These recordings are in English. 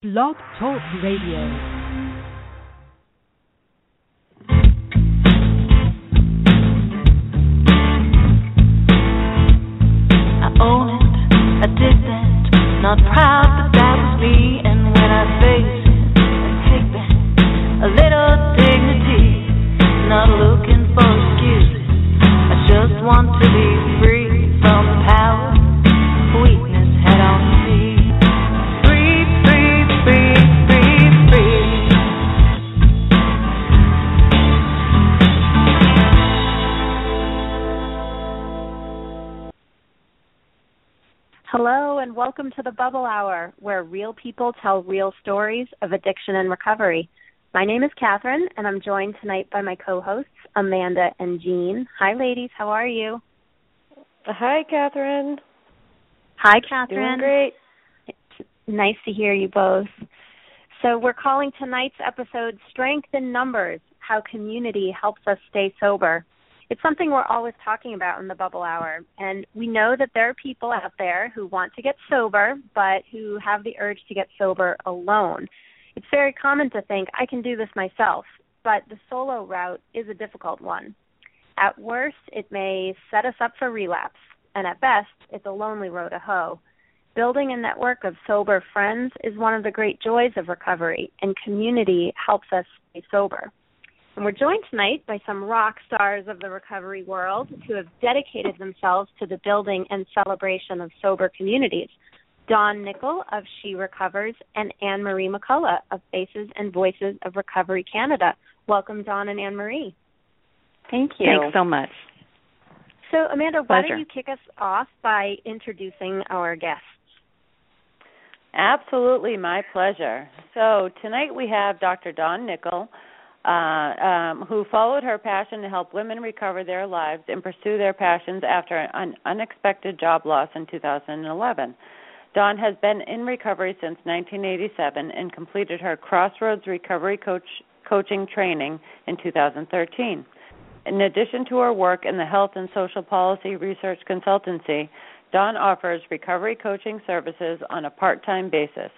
Blog Talk Radio. Not proud, welcome to the Bubble Hour, where real people tell real stories of addiction and recovery. My name is Catherine, and I'm joined tonight by my co hosts, Amanda and Jean. Hi, ladies. How are you? Hi, Catherine. Hi, Doing Catherine. great. Nice to hear you both. So, we're calling tonight's episode Strength in Numbers How Community Helps Us Stay Sober. It's something we're always talking about in the Bubble Hour, and we know that there are people out there who want to get sober, but who have the urge to get sober alone. It's very common to think, I can do this myself, but the solo route is a difficult one. At worst, it may set us up for relapse, and at best, it's a lonely road to hoe. Building a network of sober friends is one of the great joys of recovery, and community helps us stay sober. And we're joined tonight by some rock stars of the recovery world who have dedicated themselves to the building and celebration of sober communities. Dawn Nickel of She Recovers and Anne Marie McCullough of Faces and Voices of Recovery Canada. Welcome, Dawn and Anne Marie. Thank you. Thanks so much. So, Amanda, why don't you kick us off by introducing our guests? Absolutely, my pleasure. So tonight we have Dr. Dawn Nickel, uh, um, who followed her passion to help women recover their lives and pursue their passions after an unexpected job loss in 2011. Dawn has been in recovery since 1987 and completed her Crossroads Recovery Coach coaching training in 2013. In addition to her work in the health and social policy research consultancy, Dawn offers recovery coaching services on a part time basis.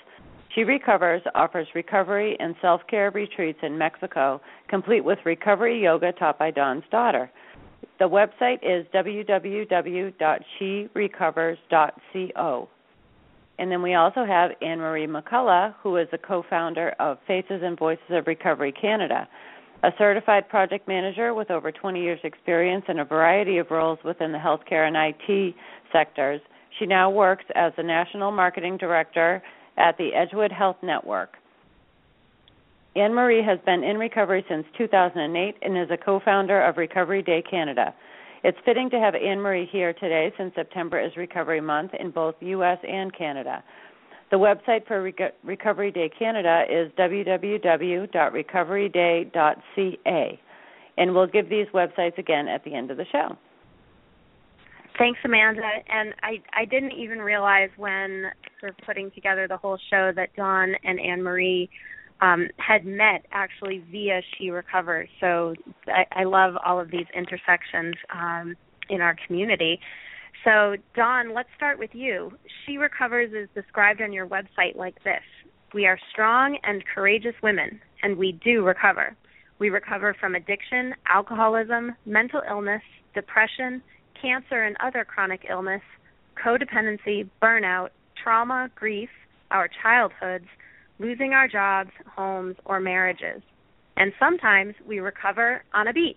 She Recovers offers recovery and self care retreats in Mexico, complete with recovery yoga taught by Dawn's daughter. The website is www.sherecovers.co. And then we also have Anne Marie McCullough, who is the co founder of Faces and Voices of Recovery Canada. A certified project manager with over 20 years' experience in a variety of roles within the healthcare and IT sectors, she now works as the National Marketing Director at the Edgewood Health Network. Anne Marie has been in recovery since 2008 and is a co founder of Recovery Day Canada. It's fitting to have Anne Marie here today since September is Recovery Month in both U.S. and Canada. The website for Reco- Recovery Day Canada is www.recoveryday.ca. And we'll give these websites again at the end of the show. Thanks, Amanda. And I, I didn't even realize when sort of putting together the whole show that Dawn and Anne Marie um, had met actually via She Recovers. So I, I love all of these intersections um, in our community. So, Dawn, let's start with you. She Recovers is described on your website like this We are strong and courageous women, and we do recover. We recover from addiction, alcoholism, mental illness, depression, cancer and other chronic illness, codependency, burnout, trauma, grief, our childhoods, losing our jobs, homes, or marriages. And sometimes we recover on a beach.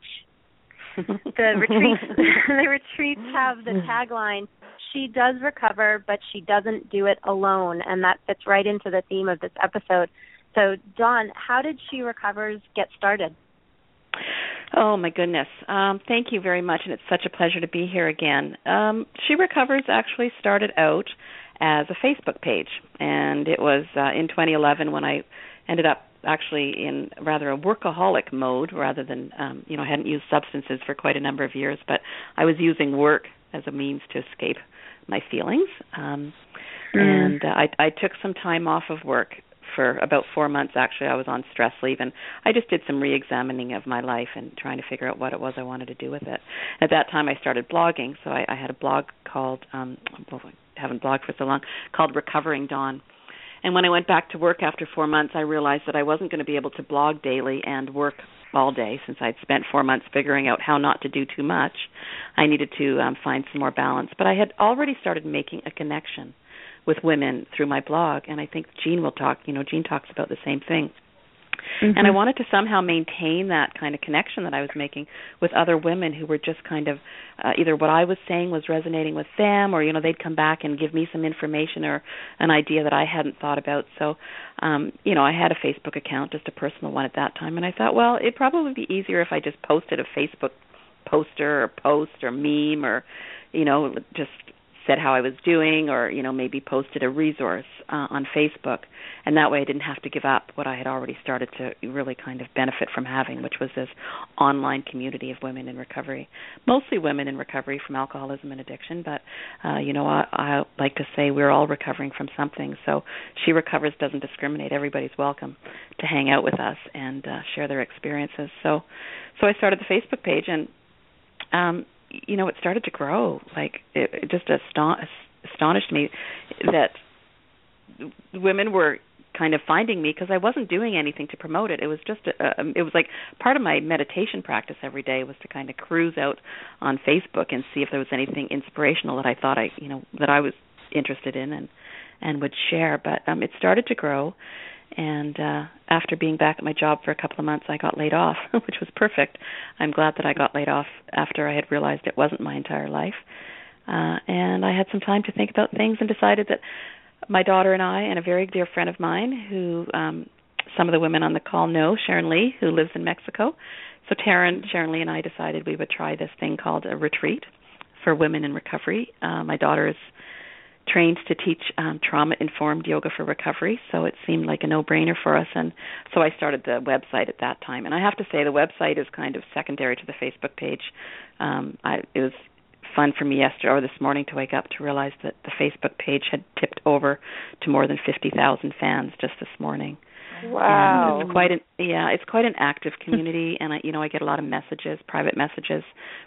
The retreats the retreats have the tagline she does recover but she doesn't do it alone and that fits right into the theme of this episode. So Dawn, how did She Recovers get started? Oh my goodness. Um, thank you very much, and it's such a pleasure to be here again. Um, she Recovers actually started out as a Facebook page, and it was uh, in 2011 when I ended up actually in rather a workaholic mode rather than um, you know I hadn't used substances for quite a number of years, but I was using work as a means to escape my feelings. Um, And uh, I, I took some time off of work for about four months. Actually, I was on stress leave, and I just did some re-examining of my life and trying to figure out what it was I wanted to do with it. At that time, I started blogging, so I, I had a blog called um, well, I haven't blogged for so long called Recovering Dawn, And when I went back to work after four months, I realized that I wasn't going to be able to blog daily and work all day since I'd spent four months figuring out how not to do too much. I needed to um, find some more balance. But I had already started making a connection with women through my blog, and I think Jean will talk. You know, Jean talks about the same thing. Mm-hmm. And I wanted to somehow maintain that kind of connection that I was making with other women who were just kind of uh, either what I was saying was resonating with them, or you know they'd come back and give me some information or an idea that I hadn't thought about. So, um, you know, I had a Facebook account, just a personal one at that time, and I thought, well, it'd probably be easier if I just posted a Facebook poster or post or meme or you know just said how I was doing or you know maybe posted a resource uh, on Facebook. And that way I didn't have to give up what I had already started to really kind of benefit from having which was this online community of women in recovery mostly women in recovery from alcoholism and addiction. But uh you know I, I like to say we're all recovering from something. So she recovers doesn't discriminate. Everybody's welcome to hang out with us and uh, share their experiences. So so I started the Facebook page and um you know it started to grow like it, it just aston- astonished me that women were kind of finding me because I wasn't doing anything to promote it. It was just a, a, it was like part of my meditation practice every day was to kind of cruise out on Facebook and see if there was anything inspirational that I thought I, you know, that I was interested in and and would share. But um it started to grow and uh after being back at my job for a couple of months I got laid off, which was perfect. I'm glad that I got laid off after I had realized it wasn't my entire life. Uh and I had some time to think about things and decided that my daughter and I and a very dear friend of mine who um some of the women on the call know, Sharon Lee, who lives in Mexico. So Taryn, Sharon Lee and I decided we would try this thing called a retreat for women in recovery. Uh, my daughter is trained to teach um, trauma informed yoga for recovery. So it seemed like a no brainer for us. And so I started the website at that time. And I have to say the website is kind of secondary to the Facebook page. Um I it was fun for me yesterday or this morning to wake up to realize that the Facebook page had tipped over to more than 50,000 fans just this morning Wow. And it's quite an yeah, it's quite an active community and I you know, I get a lot of messages, private messages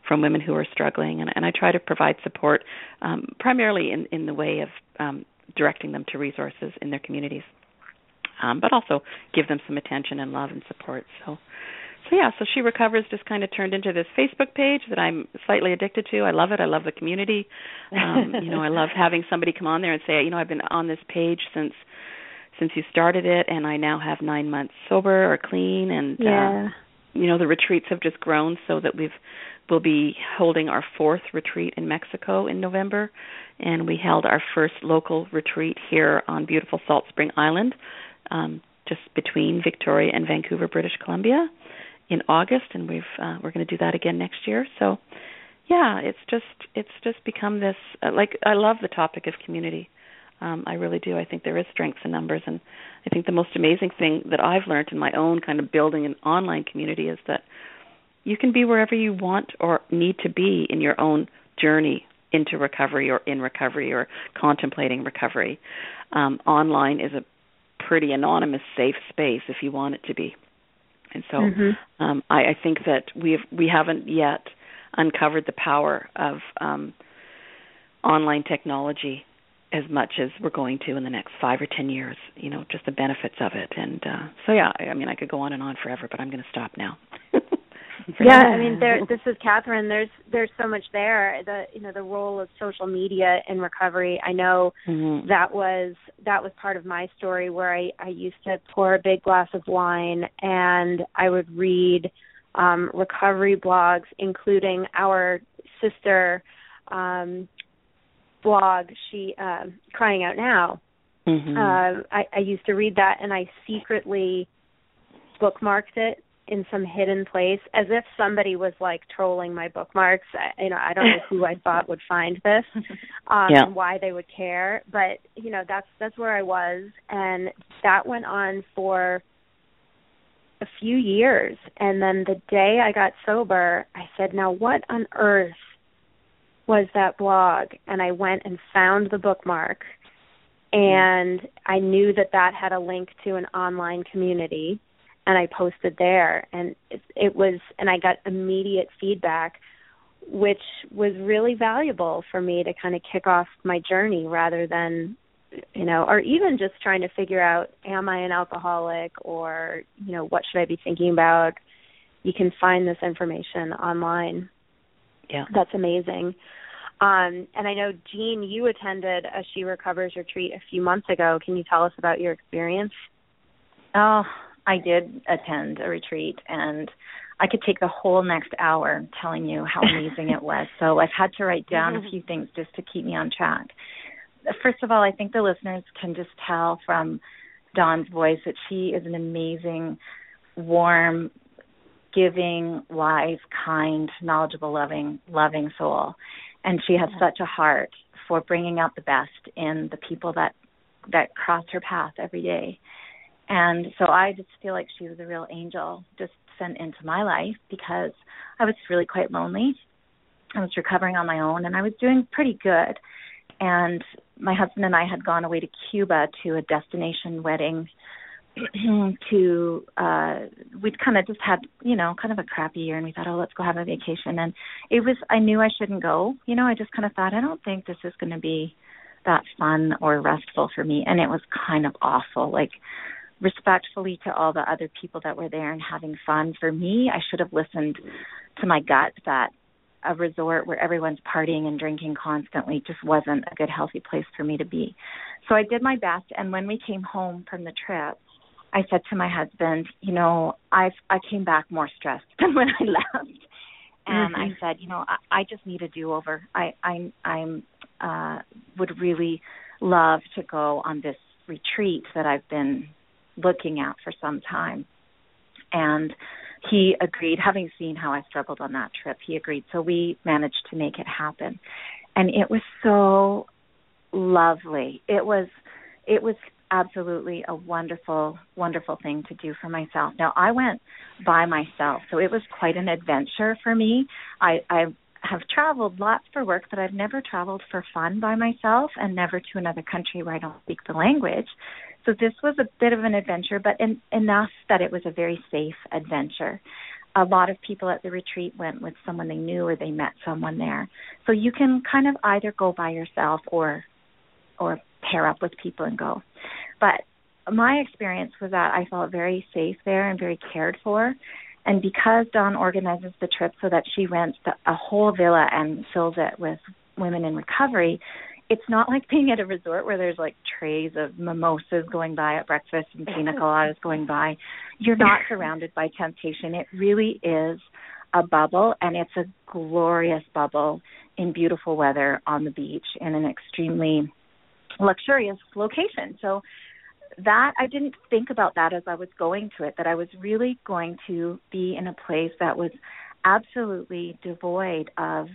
from women who are struggling and and I try to provide support um primarily in in the way of um directing them to resources in their communities. Um but also give them some attention and love and support. So so yeah, so she recovers just kind of turned into this Facebook page that I'm slightly addicted to. I love it. I love the community. Um, you know, I love having somebody come on there and say, you know, I've been on this page since since you started it and I now have 9 months sober or clean and yeah. uh you know the retreats have just grown so that we've we'll be holding our fourth retreat in Mexico in November and we held our first local retreat here on beautiful Salt Spring Island um just between Victoria and Vancouver British Columbia in August and we've uh, we're going to do that again next year so yeah it's just it's just become this uh, like I love the topic of community um, I really do. I think there is strength in numbers, and I think the most amazing thing that I've learned in my own kind of building an online community is that you can be wherever you want or need to be in your own journey into recovery or in recovery or contemplating recovery. Um, online is a pretty anonymous, safe space if you want it to be. And so mm-hmm. um, I, I think that we have, we haven't yet uncovered the power of um, online technology as much as we're going to in the next five or ten years. You know, just the benefits of it. And uh, so, yeah, I mean, I could go on and on forever, but I'm going to stop now. yeah, I mean, there. This is Catherine. There's there's so much there. The you know the role of social media in recovery. I know mm-hmm. that was that was part of my story where I I used to pour a big glass of wine and I would read um recovery blogs, including our sister um blog she uh, crying out now mm-hmm. uh, I, I used to read that and i secretly bookmarked it in some hidden place as if somebody was like trolling my bookmarks I, you know i don't know who i thought would find this um yeah. and why they would care but you know that's that's where i was and that went on for a few years and then the day i got sober i said now what on earth was that blog and I went and found the bookmark and I knew that that had a link to an online community and I posted there and it, it was and I got immediate feedback which was really valuable for me to kind of kick off my journey rather than you know, or even just trying to figure out am I an alcoholic or, you know, what should I be thinking about? You can find this information online. Yeah. That's amazing. Um, and I know, Jean, you attended a She Recovers retreat a few months ago. Can you tell us about your experience? Oh, I did attend a retreat, and I could take the whole next hour telling you how amazing it was. So I've had to write down a few things just to keep me on track. First of all, I think the listeners can just tell from Dawn's voice that she is an amazing, warm, giving, wise, kind, knowledgeable, loving, loving soul. And she has such a heart for bringing out the best in the people that that cross her path every day. And so I just feel like she was a real angel just sent into my life because I was really quite lonely. I was recovering on my own and I was doing pretty good. And my husband and I had gone away to Cuba to a destination wedding to uh we'd kind of just had you know kind of a crappy year and we thought oh let's go have a vacation. And it was i knew i shouldn't go. You know i just kind of thought i don't think this is going to be that fun or restful for me. And it was kind of awful. Like respectfully to all the other people that were there and having fun for me i should have listened to my gut that a resort where everyone's partying and drinking constantly just wasn't a good healthy place for me to be. So i did my best. And when we came home from the trip I said to my husband, you know, I've I came back more stressed than when I left. And mm-hmm. I said, you know, I, I just need a do over. I I I'm uh would really love to go on this retreat that I've been looking at for some time. And he agreed, having seen how I struggled on that trip, he agreed. So we managed to make it happen. And it was so lovely. It was it was absolutely a wonderful, wonderful thing to do for myself. Now I went by myself, so it was quite an adventure for me. I, I have traveled lots for work, but I've never traveled for fun by myself and never to another country where I don't speak the language. So this was a bit of an adventure, but in, enough that it was a very safe adventure. A lot of people at the retreat went with someone they knew or they met someone there. So you can kind of either go by yourself or or pair up with people and go. But my experience was that I felt very safe there and very cared for. And because Dawn organizes the trip so that she rents the, a whole villa and fills it with women in recovery, it's not like being at a resort where there's like trays of mimosas going by at breakfast and pina coladas going by. You're not surrounded by temptation. It really is a bubble, and it's a glorious bubble in beautiful weather on the beach in an extremely luxurious location. So that I didn't think about that as I was going to it, that I was really going to be in a place that was absolutely devoid of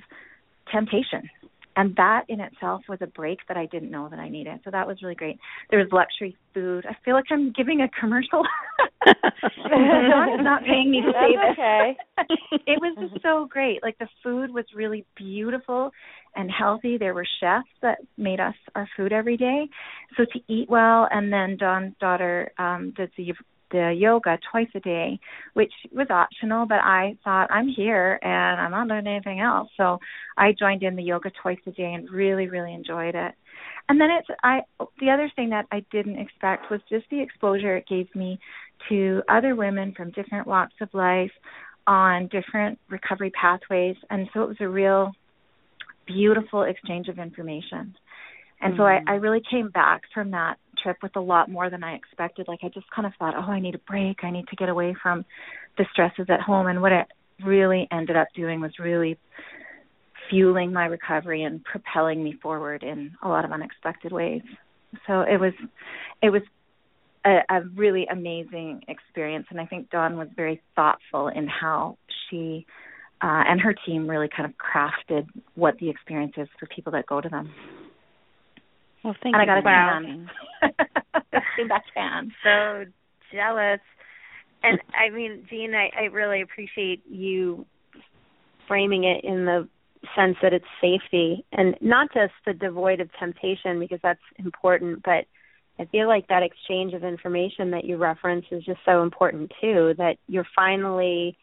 temptation and that in itself was a break that I didn't know that I needed. So that was really great. There was luxury food. I feel like I'm giving a commercial. Dawn is not paying me to say this. Okay. it was just so great. Like the food was really beautiful and healthy. There were chefs that made us our food every day. So to eat well, and then Dawn's daughter um, did the the yoga twice a day, which was optional, but I thought I'm here and I'm not doing anything else. So I joined in the yoga twice a day and really, really enjoyed it. And then it's I the other thing that I didn't expect was just the exposure it gave me to other women from different walks of life on different recovery pathways and so it was a real beautiful exchange of information. And mm-hmm. so I, mm. I really came back from that trip with a lot more than I expected. Like I just kind of thought, oh, I need a break. I need to get away from the stresses at home. And what it really ended up doing was really fueling my recovery and propelling me forward in a lot of unexpected ways. So it was, it was a, a really amazing experience. And I think Dawn was very thoughtful in how she uh, and her team really kind of crafted what the experience is for people that go to them. Well, thank and you. I got a tan. that tan. So jealous. And I mean, Jean, I, I really appreciate you framing it in the sense that it's safety and not just the devoid of temptation because that's important, but I feel like that exchange of information that you reference is just so important too. That you're finally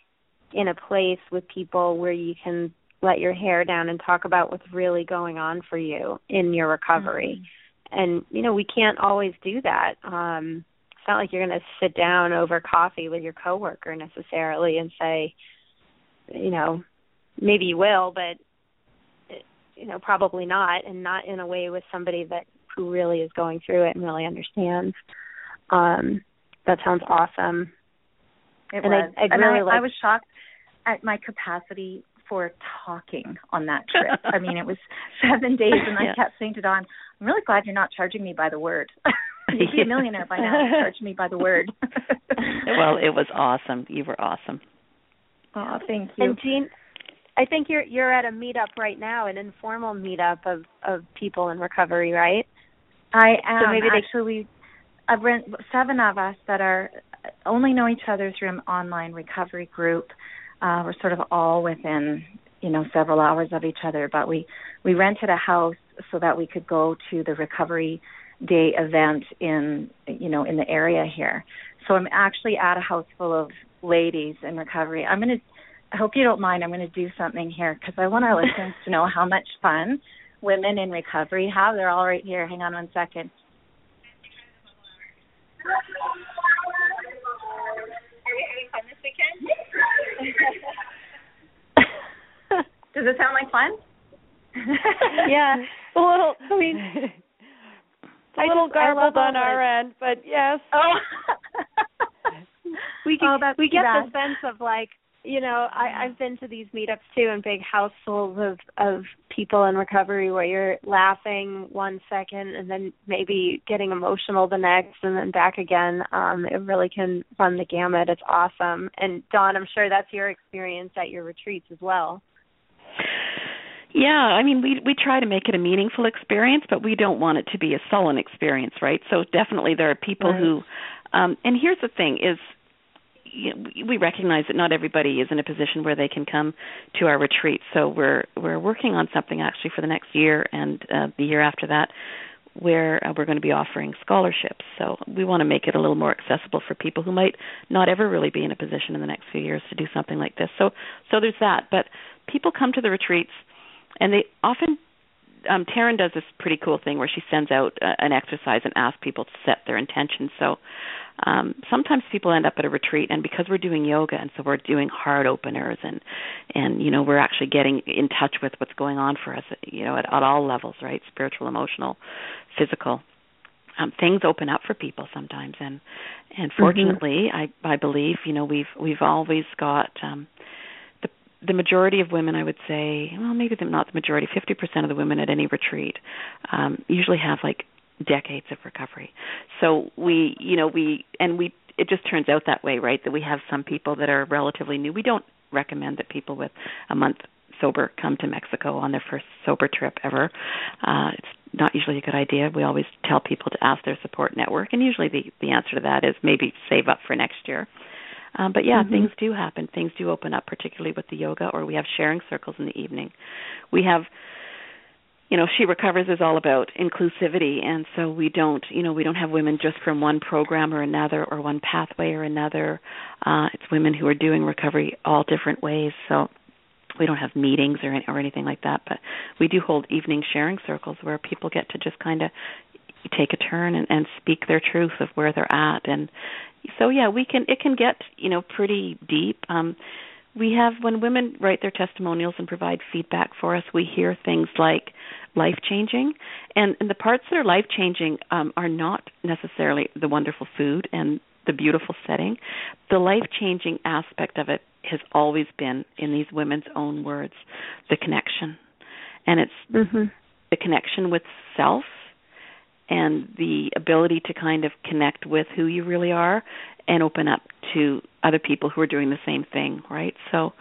in a place with people where you can let your hair down and talk about what's really going on for you in your recovery. and you know we can't always do that um it's not like you're going to sit down over coffee with your coworker necessarily and say you know maybe you will but you know probably not and not in a way with somebody that who really is going through it and really understands um that sounds awesome It and was. I, I and really I, I was shocked at my capacity for talking on that trip. I mean, it was seven days, and Yeah. I kept saying to Dawn, "I'm really glad you're not charging me by the word. You'd be a millionaire by now. if you Charge me by the word." well, it was awesome. You were awesome. oh, thank you. And Jean, I think you're you're at a meetup right now, an informal meetup of of people in recovery, right? I am So maybe they- actually. I've rent seven of us that are only know each other through an online recovery group. Uh, we're sort of all within, you know, several hours of each other, but we we rented a house so that we could go to the recovery day event in, you know, in the area here. So I'm actually at a house full of ladies in recovery. I'm going to I hope you don't mind. I'm going to do something here because I want our listeners to know how much fun women in recovery have. They're all right here. Hang on one second. Does it sound like fun? yeah, A little. I mean, a little just- I love garbled on our this. end, but yes. Oh. we can, Oh, we get bad. the sense of like you know I, I've been to these meetups too in big households of of people in recovery where you're laughing one second and then maybe getting emotional the next and then back again. Um, it really can run the gamut. It's awesome. And Dawn, I'm sure that's your experience at your retreats as well. Yeah, I mean, we we try to make it a meaningful experience, but we don't want it to be a sullen experience, right? So definitely there are people Right. who, um, and here's the thing: is we- recognize that not everybody is in a position where they can come to our retreat. So we're we're working on something actually for the next year and uh, the year after that, where uh, we're going to be offering scholarships. So we want to make it a little more accessible for people who might not ever really be in a position in the next few years to do something like this. So so there's that. But people come to the retreats and they often um Taryn does this pretty cool thing where she sends out uh, an exercise and asks people to set their intentions. So um sometimes people end up at a retreat and because we're doing yoga and so we're doing heart openers and and you know we're actually getting in touch with what's going on for us you know at, at all levels right? Spiritual emotional physical. Um things open up for people sometimes and and fortunately i i believe you know we've we've always got um the majority of women i would say well maybe not the majority 50% of the women at any retreat um usually have like decades of recovery. So we you know we and we it just turns out that way right that we have some people that are relatively new. We don't recommend that people with a month sober come to Mexico on their first sober trip ever. Uh it's not usually a good idea. We always tell people to ask their support network and usually the the answer to that is maybe save up for next year um, but yeah, Mhm. things do happen. Things do open up, particularly with the yoga, or we have sharing circles in the evening. We have, you know, She Recovers is all about inclusivity, and so we don't, you know, we don't have women just from one program or another, or one pathway or another. Uh, it's women who are doing recovery all different ways. So we don't have meetings or or anything like that, but we do hold evening sharing circles where people get to just kind of take a turn and, and speak their truth of where they're at and so yeah we can it can get you know pretty deep. Um we have when women write their testimonials and provide feedback for us we hear things like life changing and, and the parts that are life changing um are not necessarily the wonderful food and the beautiful setting. The life changing aspect of it has always been in these women's own words the connection. And it's Mm-hmm. the connection with self and the ability to kind of connect with who you really are and open up to other people who are doing the same thing right? So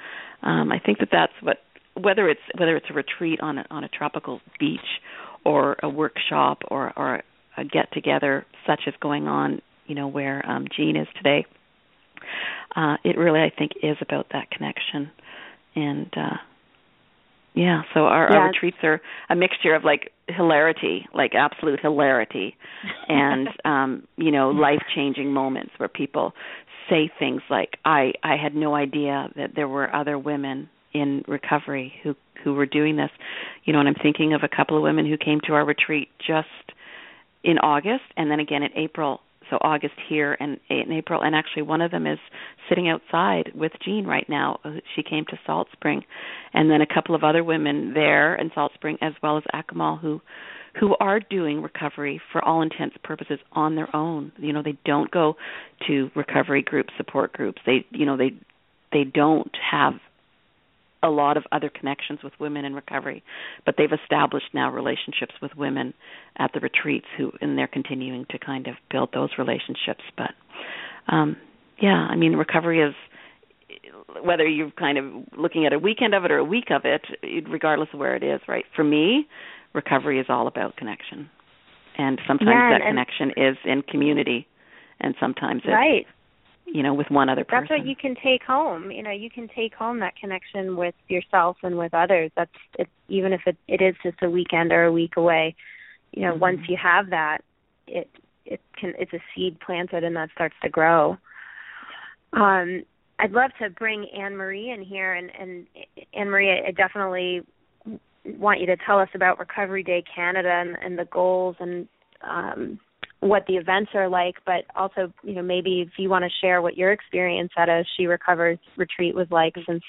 um i think that that's what whether it's whether it's a retreat on a on a tropical beach or a workshop or or a get together such as going on you know where um Jean is today uh it really i think is about that connection. And uh yeah, so our, our retreats are a mixture of like hilarity, like absolute hilarity, and um, you know, life changing moments where people say things like, "I I had no idea that there were other women in recovery who who were doing this," you know, and I'm thinking of a couple of women who came to our retreat just in August, and then again in April. So August here and in April, and actually one of them is sitting outside with Jean right now. Uh, she came to Salt Spring, and then a couple of other women there in Salt Spring, as well as Akamal, who who are doing recovery for all intents purposes on their own. You know, they don't go to recovery groups, support groups. They, you know, they they don't have a lot of other connections with women in recovery, but they've established now relationships with women at the retreats who and they're continuing to kind of build those relationships. But um yeah, I mean recovery is whether you're kind of looking at a weekend of it or a week of it, regardless of where it is, right? For me, recovery is all about connection. And sometimes yeah, that and, connection is in community and sometimes it's right. You know, with one other person. That's what you can take home. You know, you can take home that connection with yourself and with others. That's it even if it it is just a weekend or a week away. You know, mm-hmm. once you have that, it it can it's a seed planted and that starts to grow. Um I'd love to bring Anne Marie in here and and Anne Marie I definitely want you to tell us about Recovery Day Canada and, and the goals and um, what the events are like, but also, you know, maybe if you want to share what your experience at a She Recovers retreat was like, since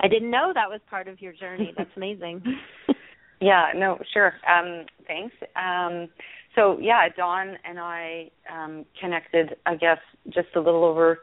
I didn't know that was part of your journey. That's amazing. yeah, no, sure. Um, thanks. Um, so yeah, Dawn and I um, connected, I guess, just a little over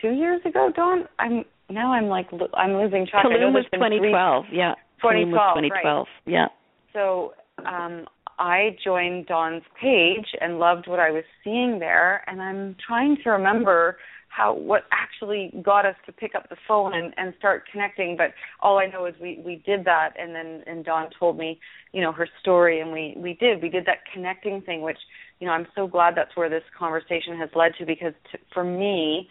two years ago. Dawn, I'm now I'm like I'm losing track. Tulum was 2012. Three, yeah. 2012. 2012. Right. Yeah. So um, I joined Dawn's page and loved what I was seeing there, and I'm trying to remember how what actually got us to pick up the phone and, and start connecting. But all I know is we we did that, and then and Dawn told me, you know, her story, and we we did we did that connecting thing, which you know I'm so glad that's where this conversation has led to because to, for me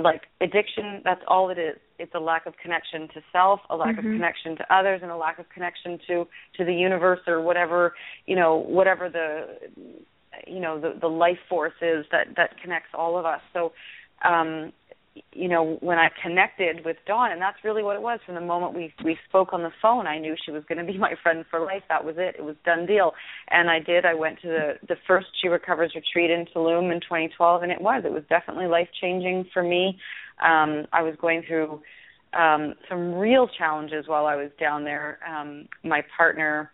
like addiction that's all it is it's a lack of connection to self a lack mm-hmm. of connection to others and a lack of connection to to the universe or whatever you know whatever the you know the the life force is that that connects all of us so um you know when I connected with Dawn, and that's really what it was. From the moment we we spoke on the phone, I knew she was going to be my friend for life. That was it. It was done deal. And I did. I went to the the first She Recovers retreat in Tulum in 2012, and it was. It was definitely life changing for me. Um, I was going through um, some real challenges while I was down there. Um, my partner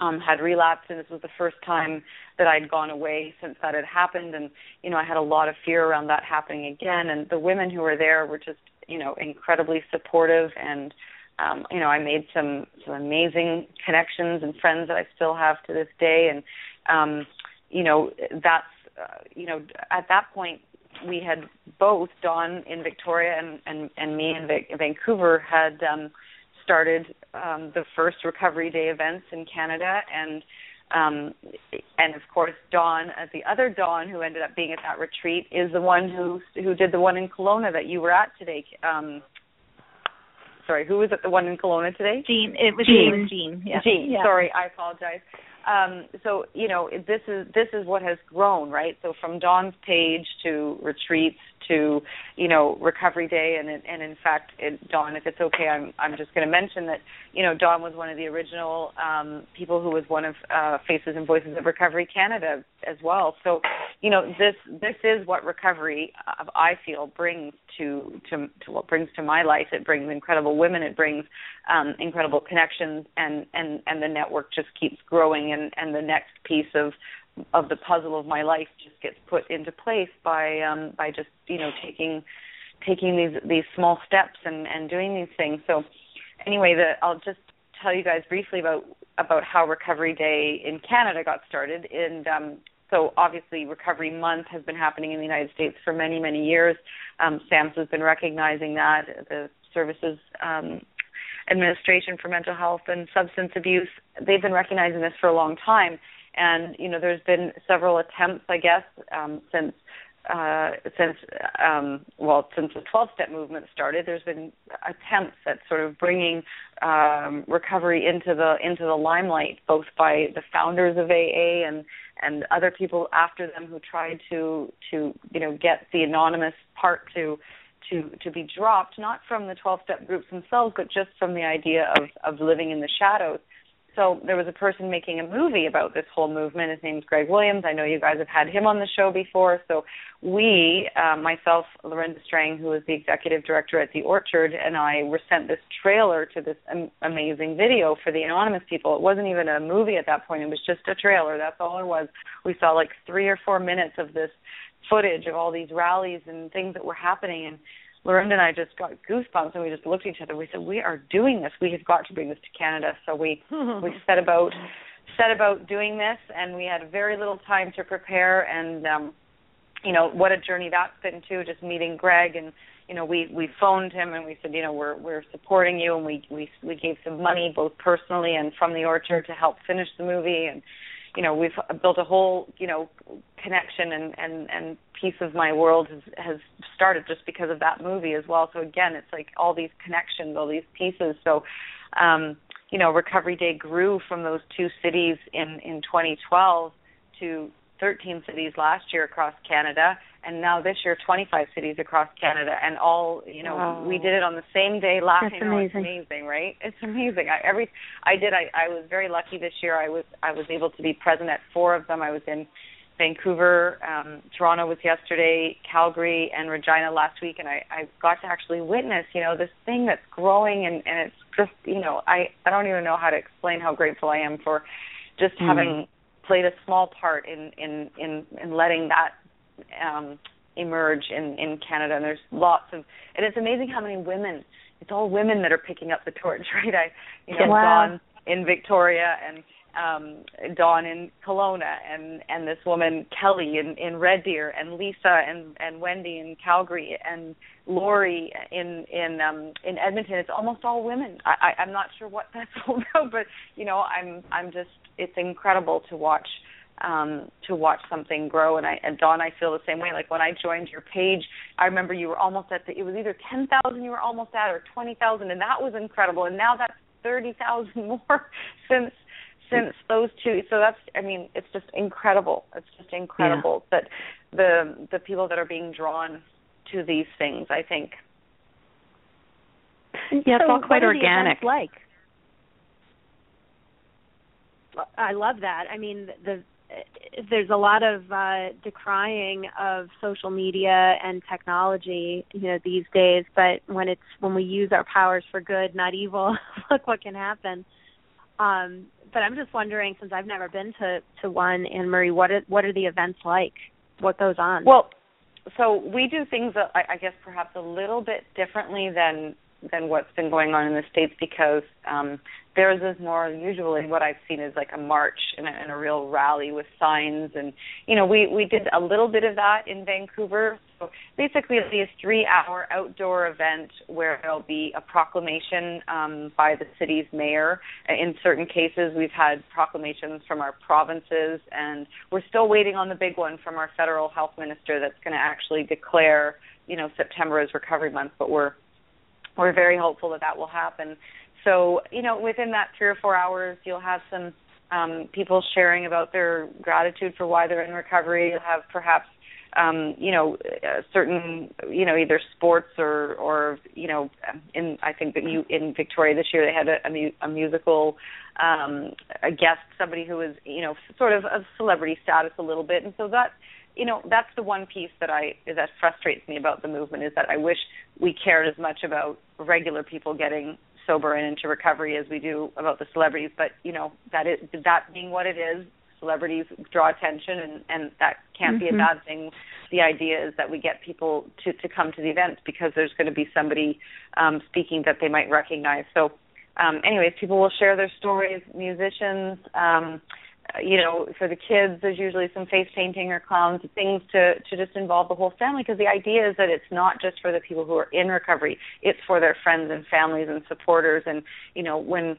um, had relapsed, and this was the first time that I'd gone away since that had happened. And you know, I had a lot of fear around that happening again. And the women who were there were just you know incredibly supportive, and um, you know, I made some some amazing connections and friends that I still have to this day. And um, you know, that's uh, you know, at that point we had both Dawn in Victoria and and, and me in Vancouver had um, started um, the first Recovery Day events in Canada, and um, and of course Dawn, as the other Dawn who ended up being at that retreat, is the one who who did the one in Kelowna that you were at today. Um, sorry, who was at the one in Kelowna today? Jean. It was Jean. Jean. Yeah. Jean. Yeah. Sorry, I apologize. Um, so you know this is this is what has grown, right? So from Dawn's page to retreats to you know recovery day. And and in fact it, Dawn if it's okay I'm I'm just going to mention that you know Dawn was one of the original um people who was one of uh Faces and Voices of Recovery Canada as well. So you know this this is what recovery uh, I feel brings to to to what brings to my life. It brings incredible women. It brings um incredible connections. And and and the network just keeps growing. And and the next piece of of the puzzle of my life just gets put into place by um by just you know taking taking these these small steps and and doing these things. So anyway the i'll just tell you guys briefly about about how recovery day in canada got started. And um so obviously recovery month has been happening in the united states for many many years. Um SAMHSA has been recognizing that the services um administration for mental health and substance abuse they've been recognizing this for a long time and you know there's been several attempts i guess um, since uh, since um, well since the 12 step movement started there's been attempts at sort of bringing um, recovery into the into the limelight both by the founders of AA and and other people after them who tried to to you know get the anonymous part to to to be dropped not from the 12 step groups themselves but just from the idea of of living in the shadows so there was a person making a movie about this whole movement. His name's Greg Williams. I know you guys have had him on the show before. So we, uh, myself, Lorinda Strang, who is the executive director at the Orchard, and I were sent this trailer to this am- amazing video for the anonymous people. It wasn't even a movie at that point. It was just a trailer. That's all it was. We saw like three or four minutes of this footage of all these rallies and things that were happening and Lorinda and I just got goosebumps and we just looked at each other. We said, "We are doing this. We have got to bring this to Canada." So we we set about set about doing this, and we had very little time to prepare. And um, you know what a journey that's been too. Just meeting Greg, and you know we we phoned him and we said, you know, we're we're supporting you, and we we we gave some money both personally and from the orchard to help finish the movie and you know we've built a whole you know connection and and and piece of my world has has started just because of that movie as well. So again it's like all these connections all these pieces. So um you know recovery day grew from those two cities in in 2012 to 13 cities last year across Canada and now this year 25 cities across Canada and all you know wow. we did it on the same day last That's amazing. It's amazing right it's amazing I every I did I I was very lucky this year I was I was able to be present at four of them I was in Vancouver um Toronto was yesterday Calgary and Regina last week and I I got to actually witness you know this thing that's growing and and it's just you know I I don't even know how to explain how grateful I am for just mm. having played a small part in in in in letting that um emerge in in Canada. And there's lots of and it's amazing how many women it's all women that are picking up the torch right? I you know wow. Dawn in Victoria and um Dawn in Kelowna and and this woman Kelly in in Red Deer and Lisa and and Wendy in Calgary and Lori in in um in Edmonton. It's almost all women. I, I I'm not sure what that's all about but you know I'm I'm just it's incredible to watch um to watch something grow. And I and Dawn I feel the same way. Like when I joined your page I remember you were almost at the it was either 10,000 you were almost at or 20,000 and that was incredible. And now that's 30,000 more since since those two. So that's I mean it's just incredible. It's just incredible yeah. that the the people that are being drawn to these things I think. Yeah it's so all quite what organic. like I love that. I mean the there's a lot of uh decrying of social media and technology you know these days but when it's when we use our powers for good not evil look what can happen. Um but i'm just wondering since i've never been to to one anne marie what are, what are the events like? What goes on? Well so we do things I, I guess perhaps a little bit differently than than what's been going on in the states because um theirs is more usually what I've seen is like a march and a, and a real rally with signs. And you know we we did a little bit of that in Vancouver. So basically it'll be a three hour outdoor event where there'll be a proclamation um by the city's mayor. In certain cases we've had proclamations from our provinces and we're still waiting on the big one from our federal health minister that's going to actually declare you know September as recovery month. But we're we're very hopeful that that will happen. So, you know, within that three or four hours, you'll have some um, people sharing about their gratitude for why they're in recovery. You'll have perhaps, um, you know, certain, you know, either sports or, or you know, in I think that you in Victoria this year they had a, a, mu- a musical um, a guest, somebody who was, you know, sort of of celebrity status a little bit, and so that you know that's the one piece that I that frustrates me about the movement is that I wish we cared as much about regular people getting sober and into recovery as we do about the celebrities. But you know that is that being what it is, celebrities draw attention, and and that can't mm-hmm. be a bad thing. The idea is that we get people to to come to the events because there's going to be somebody um, speaking that they might recognize. So, um, anyways, people will share their stories. Musicians. Um, you know, for the kids, there's usually some face painting or clowns, things to to just involve the whole family. Because the idea is that it's not just for the people who are in recovery; it's for their friends and families and supporters. And you know, when,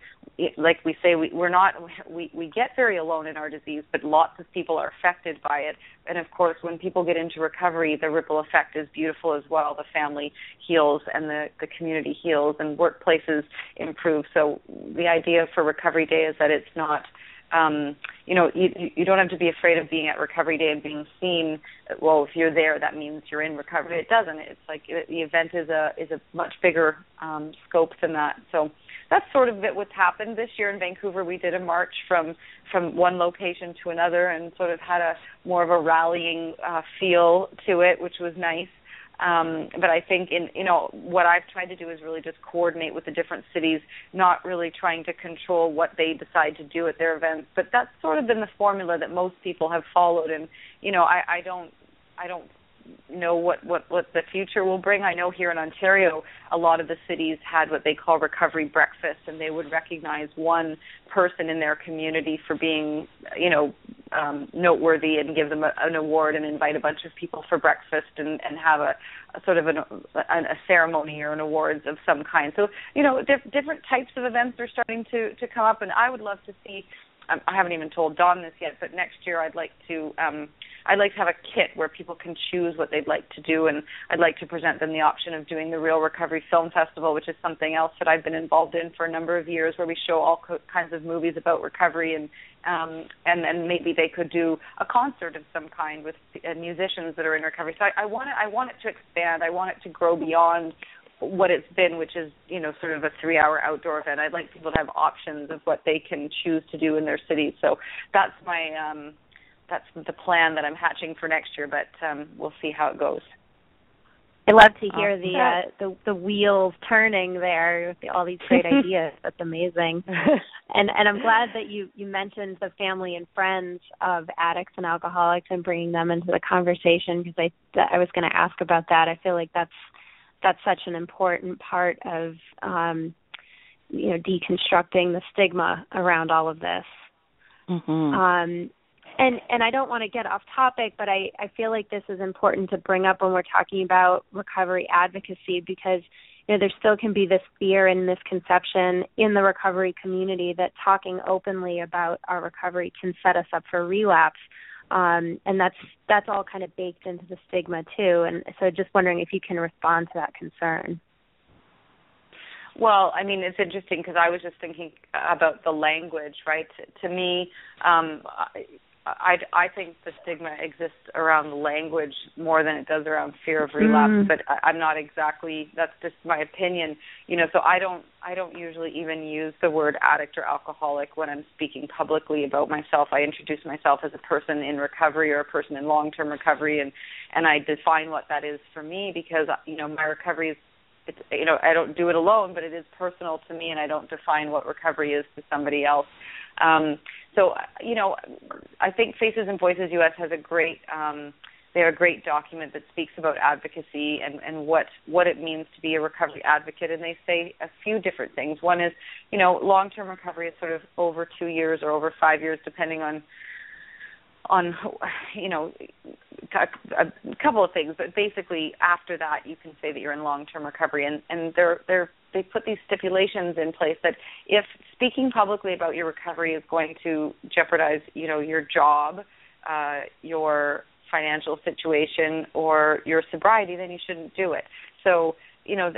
like we say, we, we're not we we get very alone in our disease, but lots of people are affected by it. And of course, when people get into recovery, the ripple effect is beautiful as well. The family heals, and the the community heals, and workplaces improve. So the idea for Recovery Day is that it's not um you know you you don't have to be afraid of being at recovery day and being seen. Well if you're there that means you're in recovery. It doesn't. It's like the event is a is a much bigger um scope than that. So that's sort of what's happened. This year in Vancouver we did a march from from one location to another and sort of had a more of a rallying uh feel to it which was nice um, but I think in you know what I've tried to do is really just coordinate with the different cities, not really trying to control what they decide to do at their events. But that's sort of been the formula that most people have followed, and you know I, I don't I don't know what what what the future will bring. I know here in Ontario, a lot of the cities had what they call recovery breakfast, and they would recognize one person in their community for being, you know, um, noteworthy and give them a, an award and invite a bunch of people for breakfast and and have a, a sort of an, a, a ceremony or an awards of some kind. So you know, diff- different types of events are starting to to come up, and I would love to see. Um, I haven't even told Dawn this yet, but next year I'd like to. um I'd like to have a kit where people can choose what they'd like to do, and I'd like to present them the option of doing the Real Recovery Film Festival, which is something else that I've been involved in for a number of years, where we show all co- kinds of movies about recovery, and um, and then maybe they could do a concert of some kind with uh, musicians that are in recovery. So I, I want it, I want it to expand. I want it to grow beyond what it's been, which is you know sort of a three-hour outdoor event. I'd like people to have options of what they can choose to do in their cities. So that's my um, that's the plan that I'm hatching for next year, but um, we'll see how it goes. I love to hear the uh, the the wheels turning there with all these great ideas. That's amazing. and and I'm glad that you you mentioned the family and friends of addicts and alcoholics and bringing them into the conversation because I I was going to ask about that. I feel like that's that's such an important part of um you know deconstructing the stigma around all of this. Mm-hmm. Um and and I don't want to get off topic, but I I feel like this is important to bring up when we're talking about recovery advocacy because you know there still can be this fear and misconception in the recovery community that talking openly about our recovery can set us up for relapse. Um, and that's that's all kind of baked into the stigma too. And so, just wondering if you can respond to that concern. Well, I mean, it's interesting because I was just thinking about the language, right? To me, um, I I think the stigma exists around the language more than it does around fear of relapse. Mm. But I, I'm not exactly. That's just my opinion. You know, so I don't I don't usually even use the word addict or alcoholic when I'm speaking publicly about myself. I introduce myself as a person in recovery or a person in long term recovery, and and I define what that is for me because you know my recovery is you know I don't do it alone, but it is personal to me, and I don't define what recovery is to somebody else. Um, so you know, I think Faces and Voices US has a great um, they have a great document that speaks about advocacy and, and what what it means to be a recovery advocate and they say a few different things. One is, you know, long term recovery is sort of over two years or over five years depending on on you know a, a couple of things but basically after that you can say that you're in long term recovery. And and they're they're they put these stipulations in place that if speaking publicly about your recovery is going to jeopardize you know your job uh your financial situation or your sobriety then you shouldn't do it. So you know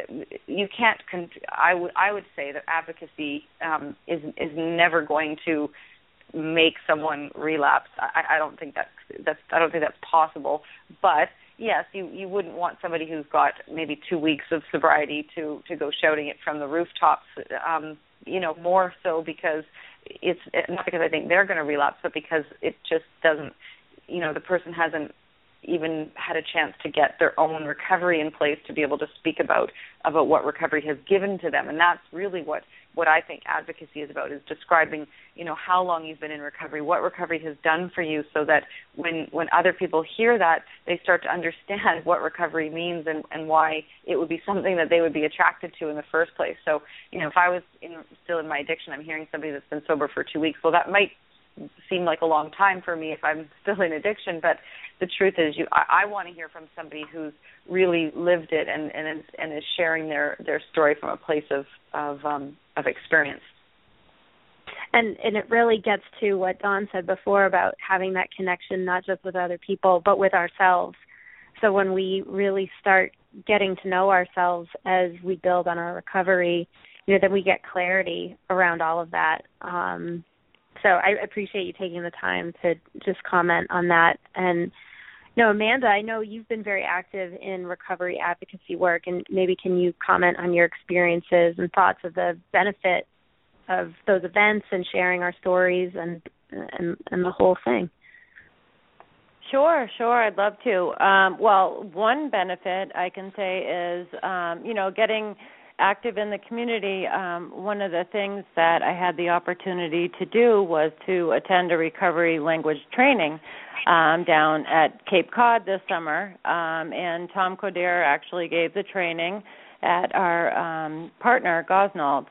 you can't con- i would i would say that advocacy um is is never going to make someone relapse. I, I don't think that's that's I don't think that's possible. But yes, you you wouldn't want somebody who's got maybe two weeks of sobriety to to go shouting it from the rooftops. Um, you know, more so because it's not because I think they're going to relapse, but because it just doesn't. You know, the person hasn't even had a chance to get their own recovery in place to be able to speak about about what recovery has given to them and that's really what what I think advocacy is about is describing you know how long you've been in recovery what recovery has done for you so that when when other people hear that they start to understand what recovery means and and why it would be something that they would be attracted to in the first place. So you know if I was in still in my addiction I'm hearing somebody that's been sober for 2 weeks well that might seem like a long time for me if I'm still in addiction but the truth is you I, I want to hear from somebody who's really lived it and and is, and is sharing their their story from a place of of um of experience. And and it really gets to what Dawn said before about having that connection not just with other people but with ourselves. So when we really start getting to know ourselves as we build on our recovery you know then we get clarity around all of that. Um so I appreciate you taking the time to just comment on that. And no, Amanda, I know you've been very active in recovery advocacy work, and maybe can you comment on your experiences and thoughts of the benefit of those events and sharing our stories and and, and the whole thing. Sure, sure. I'd love to. Um, well, one benefit I can say is, um, you know, getting active in the community. Um, one of the things that I had the opportunity to do was to attend a recovery language training um, down at Cape Cod this summer, um, and Tom Coderre actually gave the training at our um, partner Gosnold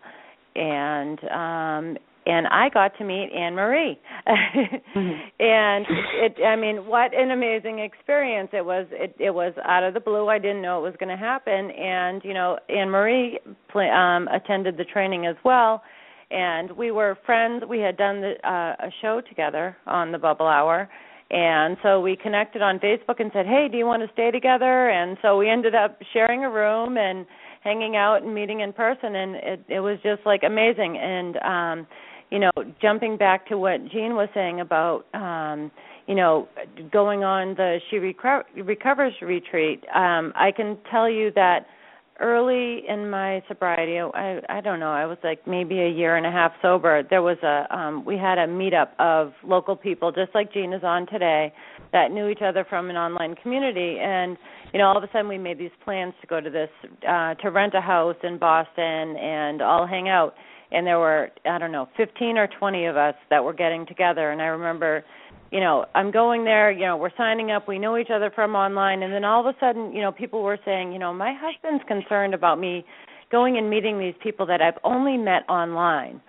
and um and I got to meet Anne Marie. mm-hmm. And it I mean, what an amazing experience it was. It it was out of the blue. I didn't know it was going to happen and, you know, Anne Marie um attended the training as well and we were friends. We had done the, uh, a show together on the Bubble Hour. And so we connected on Facebook and said, "Hey, do you want to stay together?" And so we ended up sharing a room and hanging out and meeting in person and it it was just like amazing and um you know jumping back to what Jean was saying about um you know going on the she Reco- recovers retreat um I can tell you that early in my sobriety i i don't know i was like maybe a year and a half sober there was a um we had a meetup of local people just like Jean is on today that knew each other from an online community. And you know all of a sudden we made these plans to go to this uh to rent a house in Boston and all hang out and there were i don't know 15 or 20 of us that were getting together. And i remember you know i'm going there you know we're signing up we know each other from online. And then all of a sudden you know people were saying you know my husband's concerned about me going and meeting these people that i've only met online.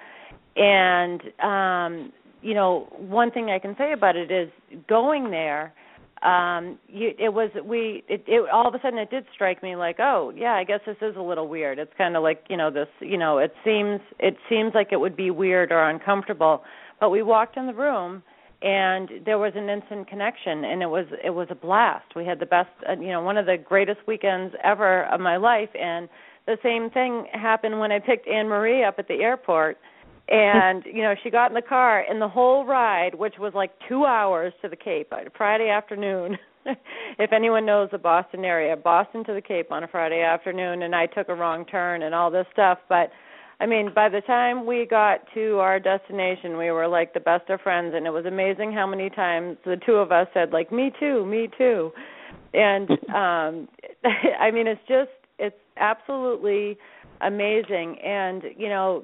And um you know one thing i can say about it is going there um you it was we it, it all of a sudden it did strike me like oh yeah i guess this is a little weird. It's kind of like you know this you know it seems it seems like it would be weird or uncomfortable but we walked in the room and there was an instant connection and it was it was a blast. We had the best uh, you know one of the greatest weekends ever of my life and the same thing happened when i picked anne marie up at the airport and you know she got in the car and the whole ride which was like 2 hours to the cape uh, friday afternoon if anyone knows the boston area boston to the cape on a friday afternoon and i took a wrong turn and all this stuff. But i mean by the time we got to our destination we were like the best of friends and it was amazing how many times the two of us said like me too me too. And um i mean it's just it's absolutely amazing. And you know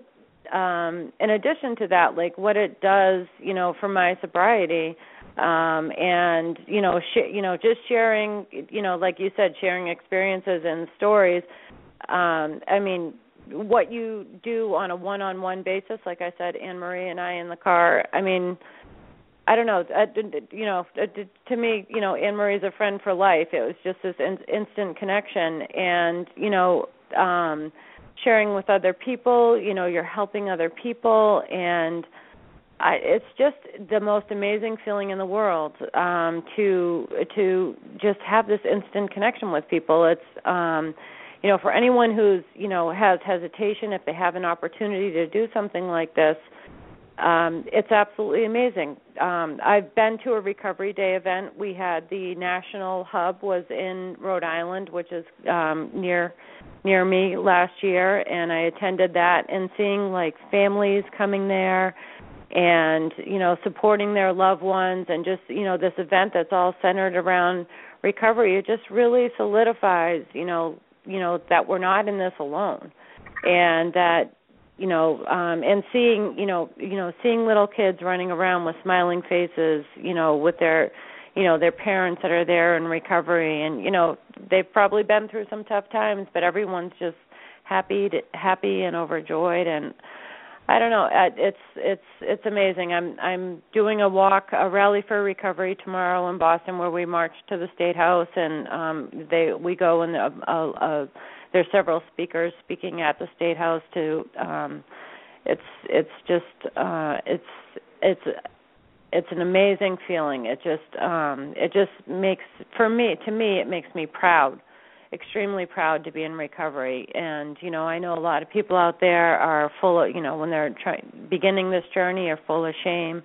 um in addition to that like what it does you know for my sobriety um and you know sh- you know just sharing you know like you said sharing experiences and stories um i mean what you do on a one on one basis like i said anne marie and i in the car i mean i don't know uh, you know uh, to me you know anne marie's a friend for life. It was just this in- instant connection and you know um sharing with other people you know you're helping other people and I, it's just the most amazing feeling in the world um to to just have this instant connection with people. It's um you know for anyone who's you know has hesitation if they have an opportunity to do something like this um it's absolutely amazing. Um i've been to a recovery day event. We had the national hub was in rhode island which is um near near me last year and i attended that and seeing like families coming there and you know supporting their loved ones and just you know this event that's all centered around recovery it just really solidifies you know you know that we're not in this alone. And that you know um and seeing you know you know seeing little kids running around with smiling faces you know with their you know their parents that are there in recovery and you know they've probably been through some tough times but everyone's just happy to, happy and overjoyed and I don't know. It's it's it's amazing. I'm I'm doing a walk, a rally for recovery tomorrow in Boston, where we march to the state house, and um they we go and uh, uh, uh, there's several speakers speaking at the state house to. um It's it's just uh it's it's it's an amazing feeling. It just um it just makes for me to me it makes me proud extremely proud to be in recovery. And you know i know a lot of people out there are full of you know when they're trying beginning this journey are full of shame.